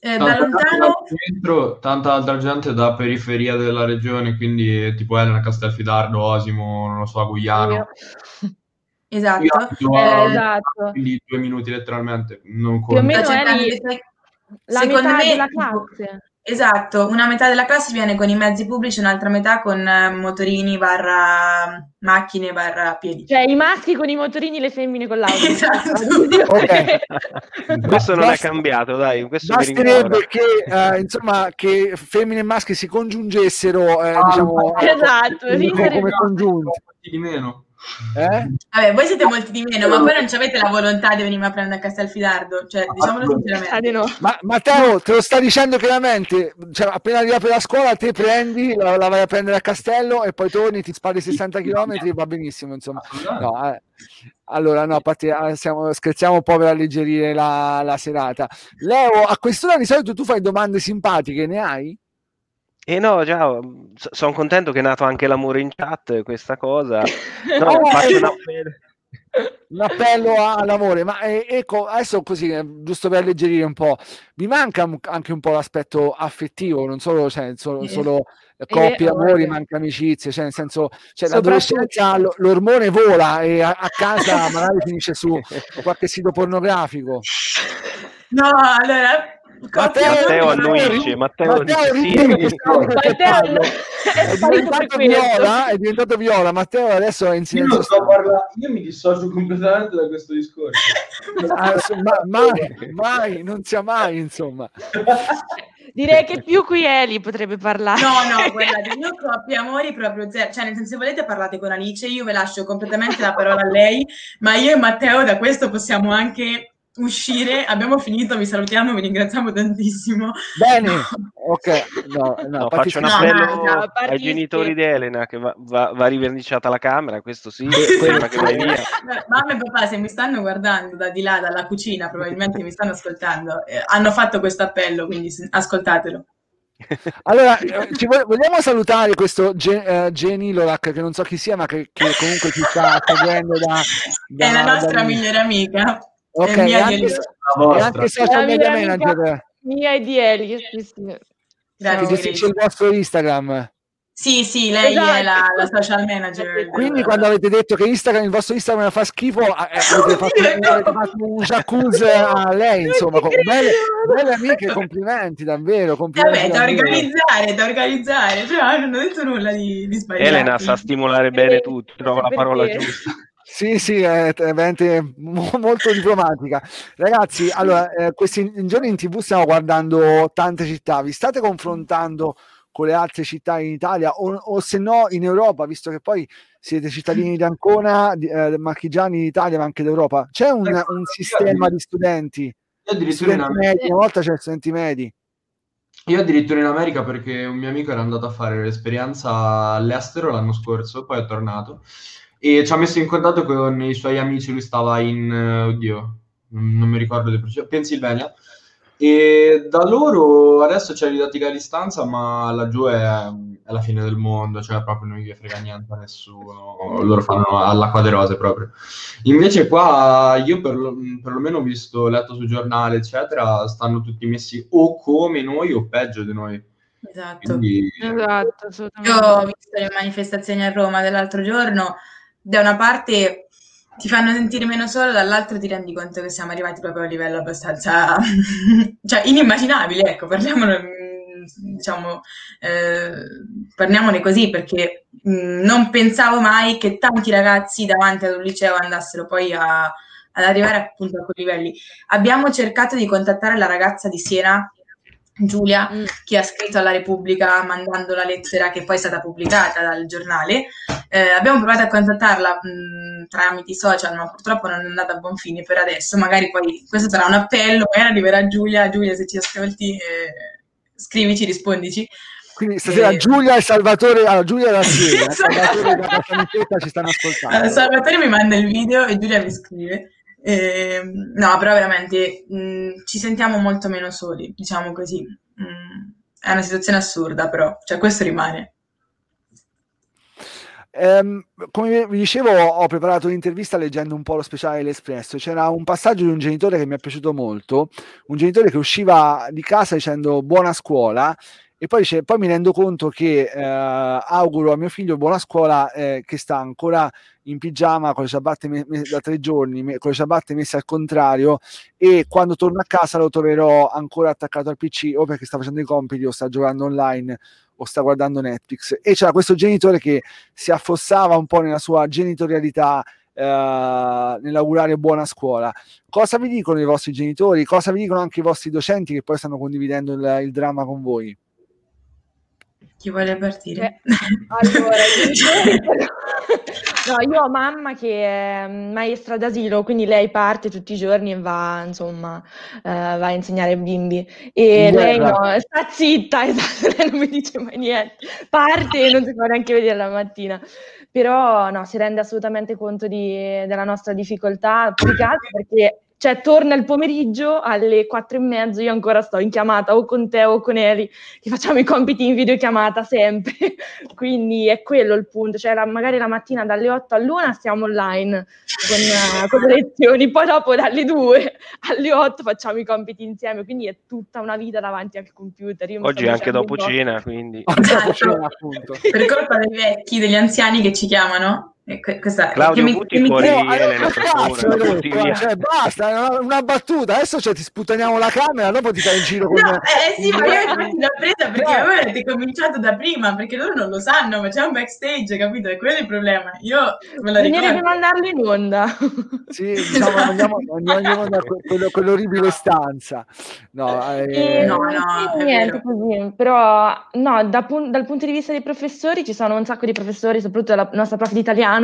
Eh, da Tanta, lontano, dentro, tanta altra gente da periferia della regione, quindi tipo Elena, Castelfidardo, Osimo, non lo so, Gugliano. Esatto. Io abito Eh, esatto. quindi due minuti letteralmente, non Più o meno sai- La secondo metà me, della classe. Esatto, una metà della classe viene con i mezzi pubblici, un'altra metà con eh, motorini barra macchine barra piedi. Cioè i maschi con i motorini, le femmine con l'auto. Esatto. Ok. questo non è cambiato, dai, questo Basterebbe che, eh, insomma, che femmine e maschi si congiungessero, eh, Ah, diciamo, esatto, come, vincere come congiunti. di meno. Eh? Vabbè, voi siete molti di meno, ma poi non avete la volontà di venirmi a prendere a Castelfidardo, cioè, diciamolo Ah, sinceramente. di no. Ma Matteo, te lo sta dicendo chiaramente, cioè, appena arriva per la scuola te prendi, la, la vai a prendere a Castello e poi torni, ti spari 60 km e va benissimo, insomma. No, eh, allora, no, a parte, siamo- scherziamo un po' per alleggerire la, la serata. Leo, a quest'ora di solito tu fai domande simpatiche, ne hai? E no, già, sono contento che è nato anche l'amore in chat, questa cosa. No, Oh, faccio eh, un appello. un appello all'amore, ma eh, ecco, adesso così, eh, giusto per alleggerire un po', mi manca anche un po' l'aspetto affettivo, non solo, cioè, solo, Sì. solo eh, coppie, Eh, amori, eh. ma anche amicizie, cioè nel senso, cioè, l'adolescenza, l- l'ormone vola e a, a casa magari finisce su qualche sito pornografico. No, allora... Matteo, Matteo Matteo, annuisce, Matteo Matteo, sì. è diventato viola, è diventato viola, Matteo adesso è in Io, silenzio. sto parlando- io mi dissocio completamente da questo discorso. Ah, so- ma- mai, mai, non sia mai, insomma. Direi che più qui Eli potrebbe parlare. No, no, guardate, io coppia amori proprio zero, cioè nel senso se volete parlate con Alice, io ve lascio completamente la parola a lei, ma io e Matteo da questo possiamo anche uscire, abbiamo finito, vi salutiamo, vi ringraziamo tantissimo. Bene, ok, no, no, No, faccio un appello no, no, ai genitori di Elena che va, va, va riverniciata la camera, questo sì, prima che vai via. Mamma e papà, se mi stanno guardando da di là, dalla cucina, probabilmente mi stanno ascoltando, eh, hanno fatto questo appello, quindi se- ascoltatelo. Allora, eh, ci vo- vogliamo salutare questo Ge- eh, Jenny Lorac, che non so chi sia, ma che, che comunque ci sta seguendo da... da- È la nostra da- migliore amica. Ok, è mia e anche, anche social media manager, Mia e di Eli. sì, sì. Grazie, gestisce il vostro Instagram. Sì, sì, lei è Esatto. la, la social manager. Quindi quando avete detto che Instagram, il vostro Instagram fa schifo, eh, avete, fatto, avete fatto un jacuzzi a lei, insomma. Con- Belle, belle amiche, complimenti, davvero. Complimenti Vabbè, da davvero. organizzare, da organizzare, però non ho detto nulla di, di sbagliato. Elena sa stimolare bene tutti, trova la parola giusta. Sì, sì, è è veramente mo- molto diplomatica. Ragazzi, allora, eh, questi giorni in tv stiamo guardando tante città, vi state confrontando con le altre città in Italia o, o se no in Europa, visto che poi siete cittadini di Ancona, di, eh, marchigiani d'Italia ma anche d'Europa. C'è un, un sistema di studenti, Io addirittura in America, medi, una volta c'è studenti medi. io addirittura in America perché un mio amico era andato a fare l'esperienza all'estero l'anno scorso, poi è tornato e ci ha messo in contatto con i suoi amici, lui stava in, eh, oddio, non mi ricordo di preciso, Pennsylvania, e da loro adesso c'è didattica a distanza, ma laggiù è, è la fine del mondo, cioè proprio non gli frega niente a nessuno, loro fanno all'acqua de rose proprio. Invece qua io per lo- perlomeno ho visto, letto sul giornale, eccetera, stanno tutti messi o come noi o peggio di noi. Esatto. Quindi Esatto, Io ho visto le manifestazioni a Roma dell'altro giorno, da una parte ti fanno sentire meno solo, dall'altro ti rendi conto che siamo arrivati proprio a un livello abbastanza, cioè inimmaginabile, ecco, parliamone, mm, diciamo, eh, parliamone così, perché mm, non pensavo mai che tanti ragazzi davanti ad un liceo andassero poi a, ad arrivare appunto a quei livelli. Abbiamo cercato di contattare la ragazza di Siena, Giulia, Mm. che ha scritto alla Repubblica mandando la lettera che poi è stata pubblicata dal giornale. Eh, abbiamo provato a contattarla mh, tramite i social, ma purtroppo non è andata a buon fine per adesso. Magari poi questo sarà un appello, magari arriverà Giulia. Giulia, se ci ascolti, eh, scrivici, rispondici. Quindi stasera Eh. Giulia e Salvatore, allora, Giulia da Siena, Esatto. Salvatore da Castanetetta ci stanno ascoltando. Allora, Salvatore mi manda il video e Giulia mi scrive. Ehm, no, però veramente mh, ci sentiamo molto meno soli, diciamo così. Mm, è una situazione assurda, però, cioè questo rimane. Ehm, come vi dicevo, ho preparato un'intervista leggendo un po' lo speciale dell'Espresso. C'era un passaggio di un genitore che mi è piaciuto molto, un genitore che usciva di casa dicendo buona scuola e poi, dice, poi mi rendo conto che eh, auguro a mio figlio buona scuola eh, che sta ancora in pigiama con le ciabatte me- da tre giorni, me- con le ciabatte messe al contrario e quando torno a casa lo troverò ancora attaccato al PC o perché sta facendo i compiti o sta giocando online o sta guardando Netflix e c'era questo genitore che si affossava un po' nella sua genitorialità eh, nell'augurare buona scuola. Cosa vi dicono i vostri genitori? Cosa vi dicono anche i vostri docenti che poi stanno condividendo il, il dramma con voi? Chi vuole partire? Eh, allora, io, no, io ho mamma che è maestra d'asilo, quindi lei parte tutti i giorni e va, insomma, eh, va a insegnare ai bimbi. E Guarda. lei no, sta zitta, esatto, lei non mi dice mai niente. Parte e non si fa neanche vedere la mattina. Però no, si rende assolutamente conto di- della nostra difficoltà, più che altro perché cioè, torna il pomeriggio alle quattro e mezzo, io ancora sto in chiamata o con te o con Eli, che facciamo i compiti in videochiamata sempre. Quindi è quello il punto, cioè la- magari la mattina dalle 8 all'una stiamo online con, eh, con le lezioni, poi dopo dalle 2 alle 8 facciamo i compiti insieme, quindi è tutta una vita davanti al computer. Io Oggi anche dopo cena, quindi Dopo cena, appunto. Per colpa dei vecchi, degli anziani che ci chiamano. E que- questa, Claudio, che mi- che mi- fuori Elena, la allora, cioè, basta, è una, una battuta. Adesso cioè, ti sputtaniamo la camera, dopo ti fai in giro con No, eh sì, ma io infatti l'ho presa perché voi avete cominciato da prima, perché loro non lo sanno, ma c'è un backstage, capito? E quello è il problema. Io me Bisognerebbe ricordo. mandarlo in onda. Sì, diciamo, Esatto. andiamo, andiamo da que- quello- quell'orribile stanza. No, eh, E No, no, niente così, però no, da pun- dal punto di vista dei professori ci sono un sacco di professori, soprattutto la nostra prof di italiano,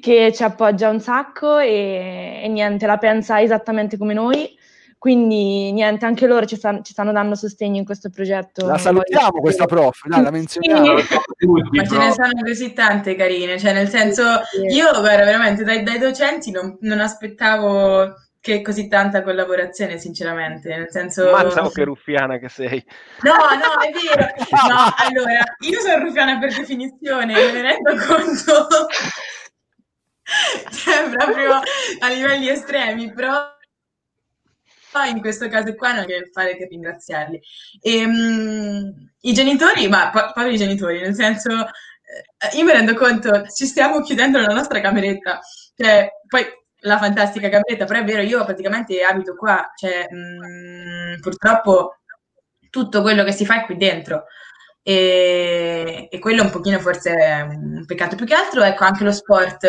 che ci appoggia un sacco e, e niente, la pensa esattamente come noi, quindi niente, anche loro ci, stan- ci stanno dando sostegno in questo progetto. la salutiamo questa prof, dai, la menzioniamo. Sì. Tutti, Ma ce ne sono così tante carine, cioè nel senso, Sì. io guarda veramente dai, dai docenti non, non aspettavo che così tanta collaborazione, sinceramente, nel senso... Mazza, oh, che ruffiana che sei. No, no, è vero. No, allora, io sono ruffiana per definizione, me ne rendo conto. Cioè, proprio a livelli estremi, però in questo caso qua non che fare che ringraziarli. E, mm, I genitori, ma pa- proprio i genitori, nel senso, eh, io mi rendo conto, ci stiamo chiudendo nella nostra cameretta, cioè, poi la fantastica cameretta, però è vero, io praticamente abito qua, cioè, mm, purtroppo tutto quello che si fa è qui dentro. E, e quello un pochino forse è un peccato. Più che altro, ecco, anche lo sport,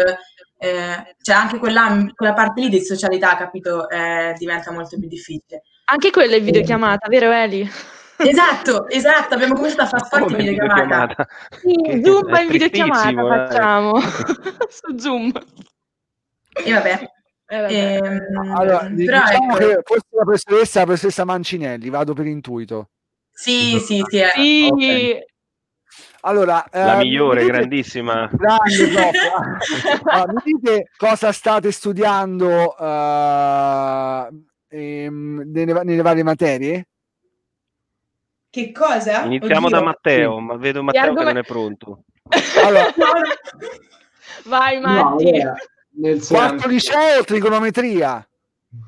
eh, cioè anche quella, quella parte lì di socialità, capito, eh, diventa molto più difficile. Anche quello è videochiamata, vero Eli? Esatto, esatto, abbiamo cominciato a far sport in Come videochiamata. Sì, è in videochiamata eh. facciamo su Zoom. E vabbè. Eh, vabbè. Ehm, Allora, però diciamo ecco, che forse la professoressa, la professoressa Mancinelli, vado per intuito. sì, sì, sì, eh. Sì, ok. Allora, La eh, migliore, mi dite- grandissima. Grande. Ah, mi dite cosa state studiando eh, ehm, nelle, nelle varie materie? Che cosa? Iniziamo Oddio. da Matteo, ma vedo Matteo che argom- non è pronto. Allora, Vai No, Matti. allora, nel quarto senso, liceo, trigonometria.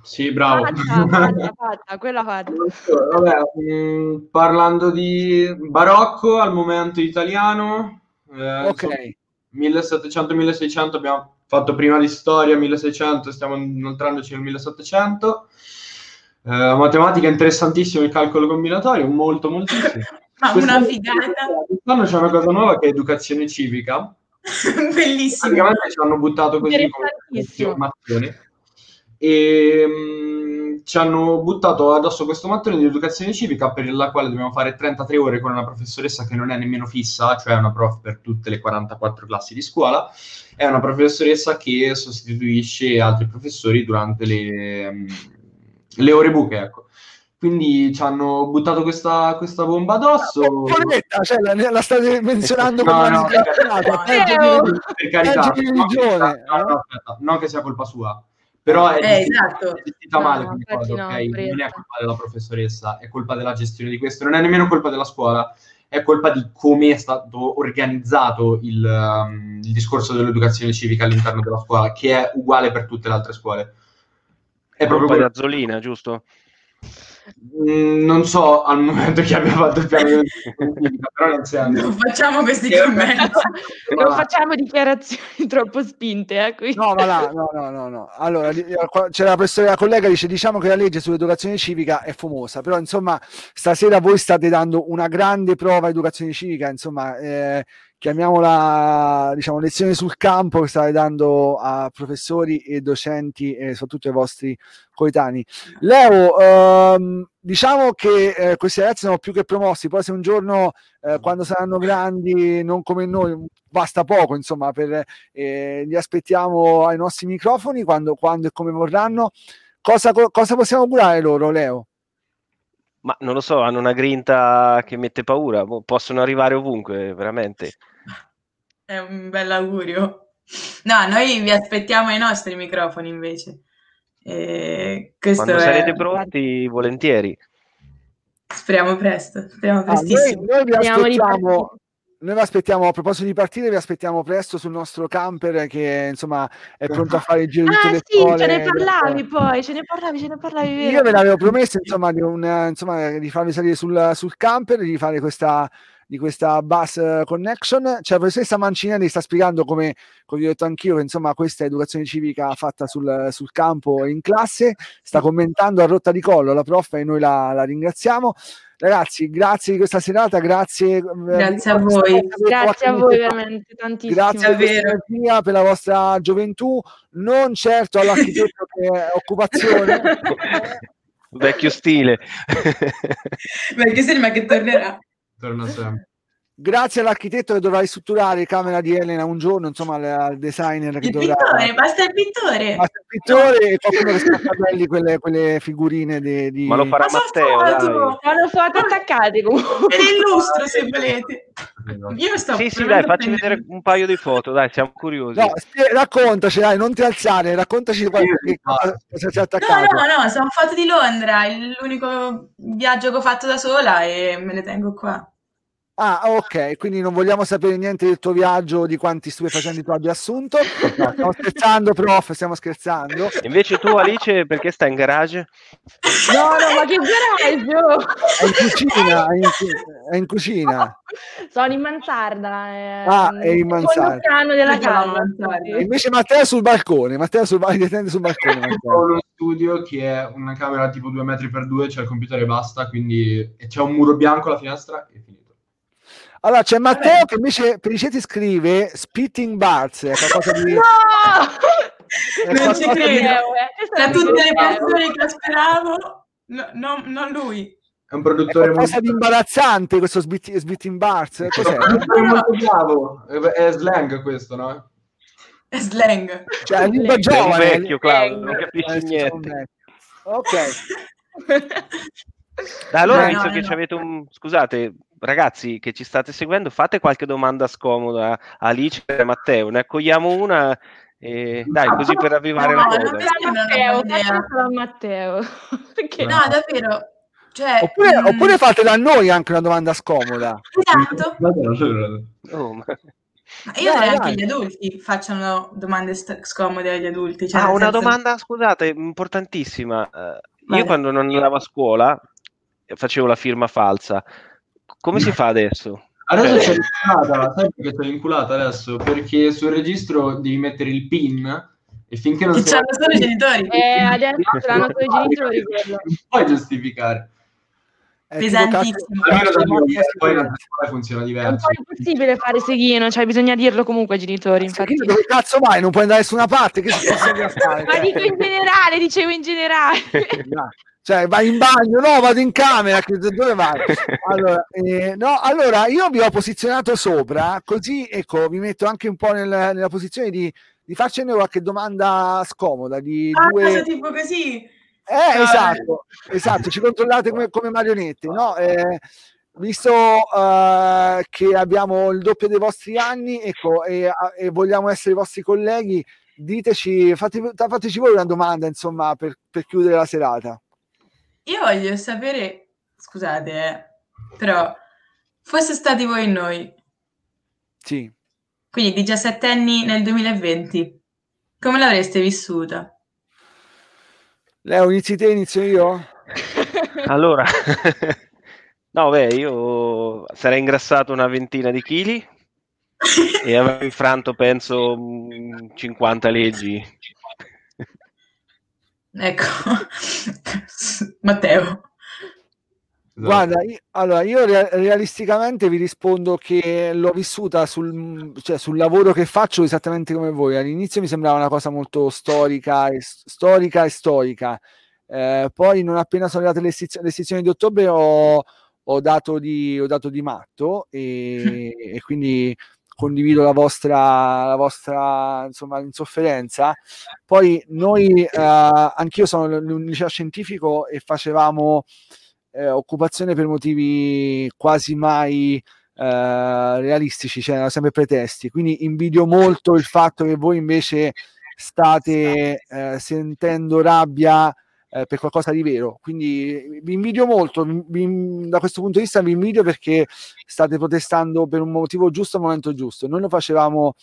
sì, bravo. Fatta, fatta, fatta, quella fatta. Vabbè, mh, parlando di barocco, al momento italiano, eh, Ok. insomma, 1700-1600 abbiamo fatto prima di storia, 1600, stiamo inoltrandoci nel 1700. Eh, matematica interessantissimo, il calcolo combinatorio, molto moltissimo. Ma una figata. Quest'anno c'è una cosa nuova che è educazione civica. Bellissimo. Praticamente ci hanno buttato così come mattone e mh, ci hanno buttato addosso questo mattone di educazione civica per la quale dobbiamo fare 33 ore con una professoressa che non è nemmeno fissa, cioè una prof per tutte le 44 classi di scuola, è una professoressa che sostituisce altri professori durante le, mh, le ore buche, ecco. Quindi ci hanno buttato questa, questa bomba addosso. Poletta, cioè, la, la state menzionando No, come no, una disgraziata, eh, peggio di- per carità, no, che religione, sia- no, no, aspetta, non che sia colpa sua, però è Eh, gestita, esatto. è gestita No, male no, infatti cosa, no, ok? Non è colpa della professoressa, è colpa della gestione di questo, non è nemmeno colpa della scuola, è colpa di come è stato organizzato il, um, il discorso dell'educazione civica all'interno della scuola, che è uguale per tutte le altre scuole. È proprio di Azzolina, giusto? Mm, non so al momento chi abbia fatto il piano di però nel senso. Non facciamo questi commenti. non facciamo dichiarazioni troppo spinte. Eh, quindi. no, ma là, no, no, no, no. Allora, c'è la professoressa la collega dice diciamo che la legge sull'educazione civica è fumosa, però insomma stasera voi state dando una grande prova educazione civica, insomma, eh, chiamiamola diciamo lezione sul campo che state dando a professori e docenti e soprattutto ai vostri coetanei. Leo, ehm, diciamo che eh, questi ragazzi sono più che promossi, poi se un giorno eh, quando saranno grandi, non come noi, basta poco, insomma, per, eh, li aspettiamo ai nostri microfoni quando, quando e come vorranno. Cosa, cosa possiamo augurare loro, Leo? Ma non lo so, hanno una grinta che mette paura, possono arrivare ovunque, veramente. È un bel augurio. No, noi vi aspettiamo ai nostri microfoni invece. E Quando è... sarete pronti, volentieri. Speriamo presto, speriamo prestissimo. Ah, noi, noi vi aspettiamo noi vi aspettiamo, a proposito di partire, vi aspettiamo presto sul nostro camper che insomma è pronto a fare il giro di tutte ah, le sì, scuole. ce ne parlavi poi, ce ne parlavi, ce ne parlavi vero. Io ve l'avevo promesso insomma di, un, insomma, di farvi salire sul, sul camper, di fare questa di questa bus connection. Cioè, la professoressa Mancinelli sta spiegando come, come vi ho detto anch'io, che insomma questa è educazione civica fatta sul, sul campo in classe, sta commentando a rotta di collo la prof e noi la, la ringraziamo. Ragazzi, grazie di questa serata, grazie. Eh, grazie a voi. Grazie a voi veramente tantissimo. Grazie per, per la vostra gioventù, non certo all'architetto che è occupazione. Vecchio stile. Vecchio stile, ma che tornerà torna sempre. Grazie all'architetto che dovrà ristrutturare camera di Elena un giorno, insomma al designer che il dovrà... Pittore, basta il pittore! Basta il pittore e qualcuno che sta belli quelle, quelle figurine di, di... Ma lo farà Ma Matteo, dai. Ma lo fate attaccati comunque. E l'illustro se volete. Io sto Sì, sì, dai, facci vedere un paio di foto, dai, siamo curiosi. No, raccontaci, dai, non ti alzare, raccontaci cosa, cosa c'è attaccato. No, no, no, sono foto di Londra, è l'unico viaggio che ho fatto da sola e me le tengo qua. Ah, ok, quindi non vogliamo sapere niente del tuo viaggio, di quanti stupefacenti tu abbia assunto. No, stiamo scherzando, prof, stiamo scherzando. Invece tu, Alice, perché stai in garage? No, no, ma che garage? È in cucina, è in, è in cucina. Sono in mansarda. È, ah, è in mansarda. della casa. Invece Matteo è sul balcone, Matteo sul, sul balcone. Ho uno studio che è una camera tipo 2 metri per 2, c'è il computer e basta, quindi c'è un muro bianco alla finestra e finito. Allora c'è Matteo che invece Periceti scrive Spitting Bars, è qualcosa di... No! non ci credo, da tutte le persone che speravo, no, no, non lui. È un produttore è qualcosa molto... di imbarazzante questo Spitting, spitting Bars. Cos'è? È molto bravo, è slang questo, no? È slang. Cioè, è lingua giovane. È vecchio, Claudio, non capisci eh, niente. Ok. Da allora, no, visto no, che no. avete un... Scusate, ragazzi che ci state seguendo, fate qualche domanda scomoda a Alice e a Matteo. Ne accogliamo una. E... Dai, così per avvivare la cosa. Matteo, Matteo. Perché? No, davvero. Cioè, oppure, mh... oppure, fate da noi anche una domanda scomoda. Esatto. Oh, ma... Ma io vorrei anche gli adulti facciano domande st- scomode agli adulti. Cioè ah, una senso... domanda, scusate, importantissima. Uh, io quando non andavo a scuola facevo la firma falsa. Come si fa adesso? Adesso cioè... c'è l'inculata, sai perché c'è l'inculata adesso? Perché sul registro devi mettere il PIN e finché non si... C'hanno solo i genitori. Eh, adesso c'hanno solo i genitori. Non puoi giustificare. Pesantissimo. Poi la funziona diverso. È impossibile fare seghino, cioè bisogna dirlo comunque ai genitori. Infatti. Dove cazzo vai? Non puoi andare da nessuna parte. Che si fare? Ma dico in generale, dicevo in generale. Cioè, vai in bagno, no, vado in camera, dove vai? Allora, eh, no, allora, io vi ho posizionato sopra, così ecco, vi metto anche un po' nel, nella posizione di, di farcene qualche domanda scomoda. Di ah, due... tipo così? Eh, esatto, esatto, ci controllate come, come marionette, no? Eh, visto uh, che abbiamo il doppio dei vostri anni, ecco, e, e vogliamo essere i vostri colleghi, diteci, fate, fateci voi una domanda, insomma, per, per chiudere la serata. Io voglio sapere, scusate, eh, però fosse stati voi e noi, Sì. quindi 17 anni nel 2020, come l'avreste vissuta? Leo, inizi te, inizio io? Allora, no, beh, io sarei ingrassato una ventina di chili e avevo infranto, penso, mm, 50 leggi. Ecco, Matteo. Esatto. Guarda, io, allora io rea- realisticamente vi rispondo che l'ho vissuta sul, cioè, sul lavoro che faccio esattamente come voi. All'inizio mi sembrava una cosa molto storica e, storica e stoica. Eh, poi, non appena sono arrivate le, sez- le sezioni di ottobre, ho, ho dato di, ho dato di matto e, e quindi condivido la vostra, la vostra insomma, insofferenza. Poi noi, eh, anch'io sono un liceo scientifico e facevamo eh, occupazione per motivi quasi mai eh, realistici, cioè erano sempre pretesti. Quindi invidio molto il fatto che voi invece state eh, sentendo rabbia eh, per qualcosa di vero. Quindi vi invidio molto, vi- da questo punto di vista vi invidio perché state protestando per un motivo giusto al momento giusto. Noi lo facevamo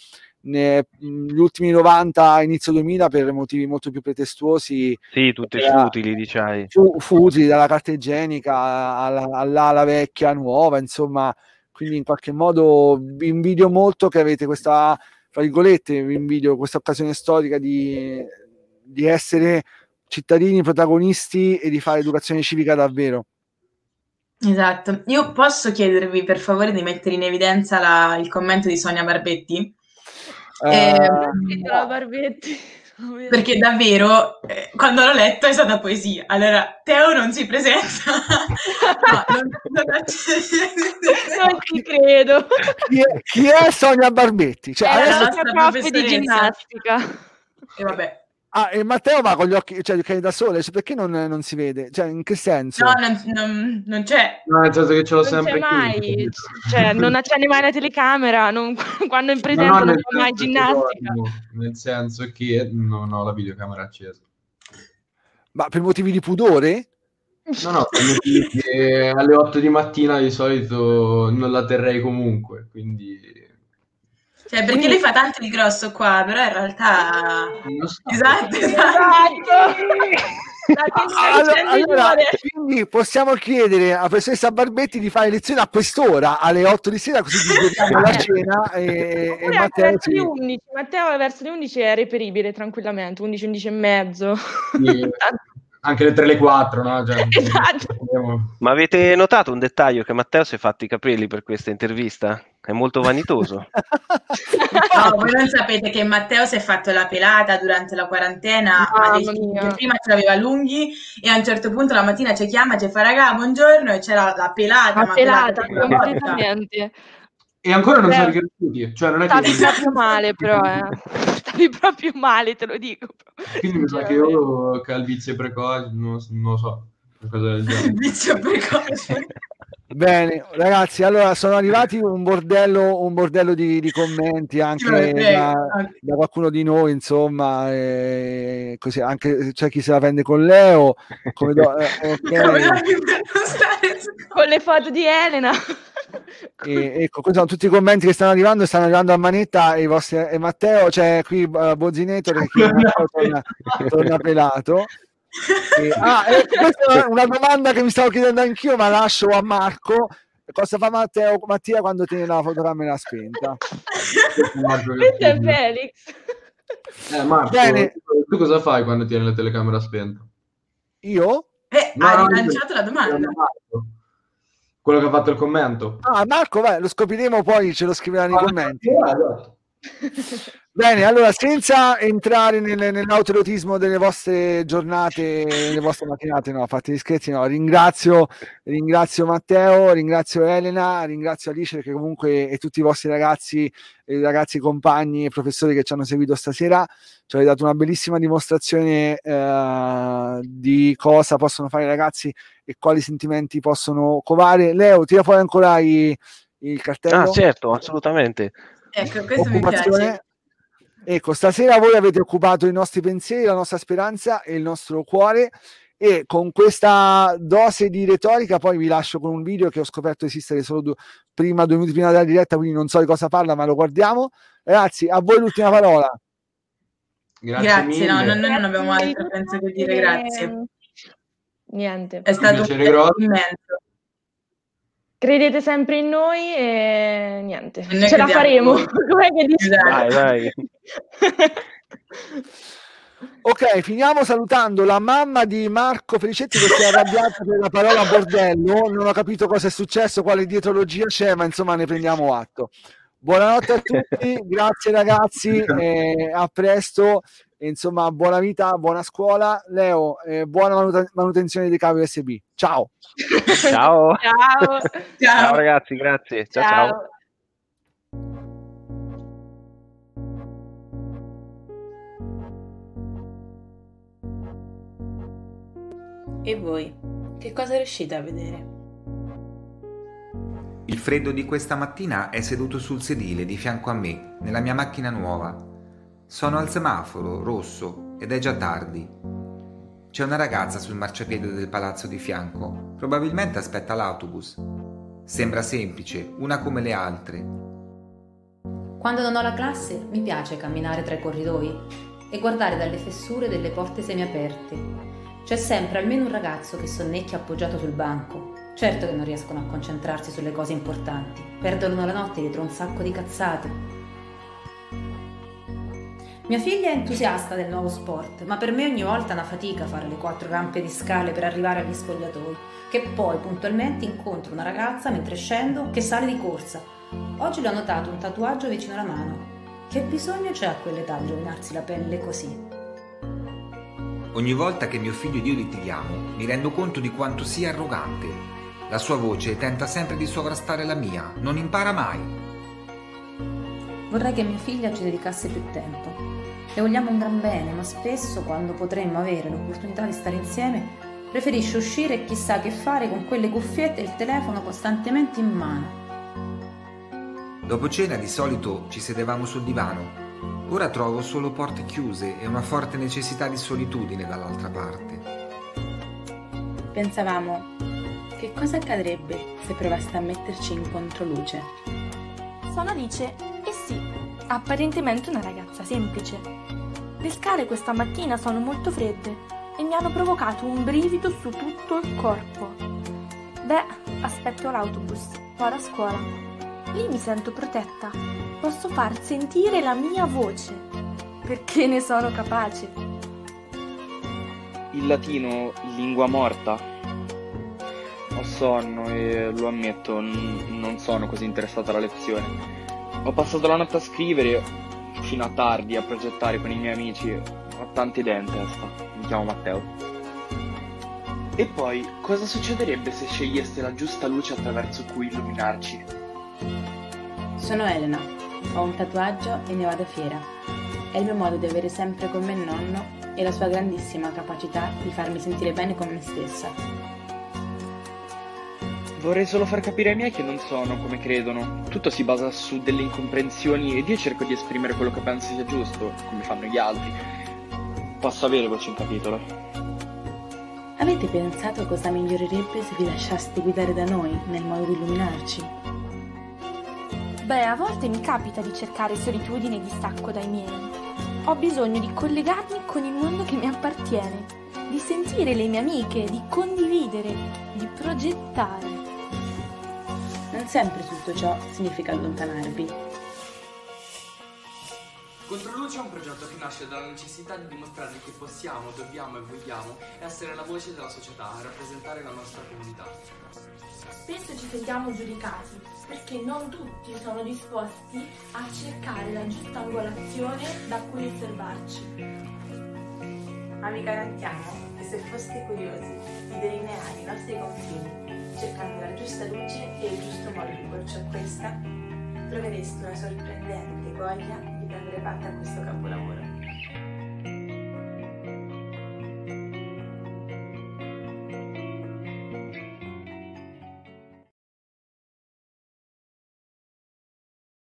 negli ultimi 90, inizio 2000 per motivi molto più pretestuosi Sì, tutte Era- futili, diciai. fu, fu utili dalla carta igienica alla, all'ala vecchia nuova, insomma, quindi in qualche modo vi invidio molto che avete questa, fra virgolette, vi invidio questa occasione storica di, di essere cittadini protagonisti e di fare educazione civica davvero. Esatto. Io posso chiedervi per favore di mettere in evidenza la- il commento di Sonia Barbetti? Eh, La Barbetti. Perché davvero, eh, quando l'ho letto è stata poesia. Allora, Teo non si presenta. No, non- non- Non ci credo. chi, è, chi è Sonia Barbetti? Cioè, È la adesso- la nostra prof di ginnastica. E vabbè. Ah, e Matteo va con gli occhi, cioè, che è da sole, cioè, perché non, non si vede? Cioè, in che senso? No, non, non- non c'è. No, nel senso che ce l'ho Non sempre c'è mai, cioè non accende mai la telecamera, non- quando in presenza No, no, non fa mai ginnastica. dormo, nel senso che non ho la videocamera accesa. Ma per motivi di pudore? No, no, per motivi che alle 8 di mattina di solito non la terrei comunque, quindi... Cioè, perché lui fa tanto di grosso qua, però in realtà... Non so. Esatto, esatto. Esatto! La Allora, allora, quindi possiamo chiedere alla professoressa Barbetti di fare lezione a quest'ora alle 8 di sera così diventiamo la cena e, e Matteo verso le 11. Matteo verso le 11 è reperibile tranquillamente, 11, 11 e mezzo. Sì, anche le 3 le 4, no? Cioè, Esatto. Ma avete notato un dettaglio che Matteo si è fatto i capelli per questa intervista? È molto vanitoso. No, voi non sapete che Matteo si è fatto la pelata durante la quarantena, mia. che prima ce l'aveva lunghi e a un certo punto la mattina ci chiama, ci fa raga, buongiorno e c'era la pelata, ma pelata per la volta. completamente. E ancora non Beh, sono ricresciuti, cioè non è Stavi che... proprio male, però, eh. Stavi proprio male, te lo dico. Quindi mi sa che io ho calvizie precoci, non, non lo so. Vizio precoce. Bene, ragazzi, allora sono arrivati un bordello, un bordello di, di commenti anche prego. da, da qualcuno di noi, insomma, e così anche c'è chi se la prende con Leo. Come do- eh, ok. Come anche per non stare su- Con le foto di Elena. E, ecco, questi sono tutti i commenti che stanno arrivando, stanno arrivando a manetta e, i vostri, e Matteo, c'è qui uh, Bozzinetto Matteo torna, torna pelato. E- ah, e questa è una domanda che mi stavo chiedendo anch'io, ma lascio a Marco. Cosa fa Matteo, Mattia quando tiene la fotocamera spenta? Questo è che- Felix. Eh, Marco, Bene. tu, cosa fai quando tieni la telecamera spenta? Io? Eh, No, ha no, rilanciato la domanda. Quello che ha fatto il commento. Ah, Marco, vai, lo scopriremo poi, ce lo scriverà nei commenti. Eh, esatto. Bene, allora senza entrare nel, nell'autoerotismo delle vostre giornate, delle vostre mattinate, no, fate gli scherzi, no, ringrazio, ringrazio Matteo, ringrazio Elena, ringrazio Alice perché comunque e tutti i vostri ragazzi, e ragazzi compagni e professori che ci hanno seguito stasera, ci avete dato una bellissima dimostrazione eh, di cosa possono fare i ragazzi e quali sentimenti possono covare. Leo, tira fuori ancora i- il cartello. Ah, certo, assolutamente. Ecco, questo mi occupazione. piace. Ecco, stasera voi avete occupato i nostri pensieri, la nostra speranza e il nostro cuore E con questa dose di retorica poi vi lascio con un video che ho scoperto esistere solo due, prima, due minuti prima della diretta, quindi non so di cosa parla, ma lo guardiamo. Ragazzi, a voi l'ultima parola. Grazie, grazie no, noi non abbiamo altro, penso che dire grazie. Niente. È stato un piacere immenso. Credete sempre in noi e niente, e ce la faremo. Com'è che dici? Dai, dai. Ok, finiamo salutando la mamma di Marco Felicetti che si è arrabbiata per la parola bordello. Non ho capito cosa è successo, quale dietrologia c'è, ma insomma ne prendiamo atto. Buonanotte a tutti, grazie ragazzi, a presto, e, insomma buona vita, buona scuola. Leo, eh, buona manut- manutenzione dei cavi USB. Ciao. Ciao. Ciao. ciao. ragazzi, grazie. ciao. ciao. ciao. E voi, che cosa riuscite a vedere? Il freddo di questa mattina è seduto sul sedile di fianco a me, nella mia macchina nuova. Sono al semaforo, rosso, ed è già tardi. C'è una ragazza sul marciapiede del palazzo di fianco, probabilmente aspetta l'autobus. Sembra semplice, una come le altre. Quando non ho la classe mi piace camminare tra i corridoi e guardare dalle fessure delle porte semiaperte c'è sempre almeno un ragazzo che sonnecchia appoggiato sul banco. Certo che non riescono a concentrarsi sulle cose importanti, perdono la notte dietro un sacco di cazzate. Mia figlia è entusiasta del nuovo sport, ma per me ogni volta è una fatica fare le quattro rampe di scale per arrivare agli spogliatoi, che poi puntualmente incontro una ragazza mentre scendo che sale di corsa. Oggi le ho notato un tatuaggio vicino alla mano. Che bisogno c'è a quell'età di rovinarsi la pelle così? Ogni volta che mio figlio ed io litighiamo, mi rendo conto di quanto sia arrogante. La sua voce tenta sempre di sovrastare la mia, non impara mai. Vorrei che mia figlia ci dedicasse più tempo. Le vogliamo un gran bene, ma spesso, quando potremmo avere l'opportunità di stare insieme, preferisce uscire e chissà che fare con quelle cuffiette e il telefono costantemente in mano. Dopo cena di solito ci sedevamo sul divano Ora trovo solo porte chiuse e una forte necessità di solitudine dall'altra parte. Pensavamo, che cosa accadrebbe se provaste a metterci in controluce? Sono Alice e sì, apparentemente una ragazza semplice. Le scale questa mattina sono molto fredde e mi hanno provocato un brivido su tutto il corpo. Beh, aspetto l'autobus, vado a scuola. Lì mi sento protetta posso far sentire la mia voce, perché ne sono capace. Il latino, lingua morta. Ho sonno e lo ammetto, non sono così interessato alla lezione. Ho passato la notte a scrivere fino a tardi, a progettare con i miei amici. Ho tante idee in testa. Mi chiamo Matteo. E poi, cosa succederebbe se sceglieste la giusta luce attraverso cui illuminarci? Sono Elena, ho un tatuaggio e ne vado fiera. È il mio modo di avere sempre con me il nonno e la sua grandissima capacità di farmi sentire bene con me stessa. Vorrei solo far capire ai miei che non sono come credono. Tutto si basa su delle incomprensioni ed io cerco di esprimere quello che penso sia giusto, come fanno gli altri. Posso avere voce in capitolo. Avete pensato cosa migliorerebbe se vi lasciaste guidare da noi nel modo di illuminarci? Beh, a volte mi capita di cercare solitudine e distacco dai miei. Ho bisogno di collegarmi con il mondo che mi appartiene, di sentire le mie amiche, di condividere, di progettare. Sempre tutto ciò significa allontanarvi. Controluce è un progetto che nasce dalla necessità di dimostrare che possiamo, dobbiamo e vogliamo essere la voce della società, rappresentare la nostra comunità. Spesso ci sentiamo giudicati perché non tutti sono disposti a cercare la giusta angolazione da cui osservarci. Ma vi garantiamo che se foste curiosi di delineare i nostri confini, cercando la giusta luce e il giusto modo di porci a questa, trovereste una sorprendente voglia di prendere parte a questo capolavoro.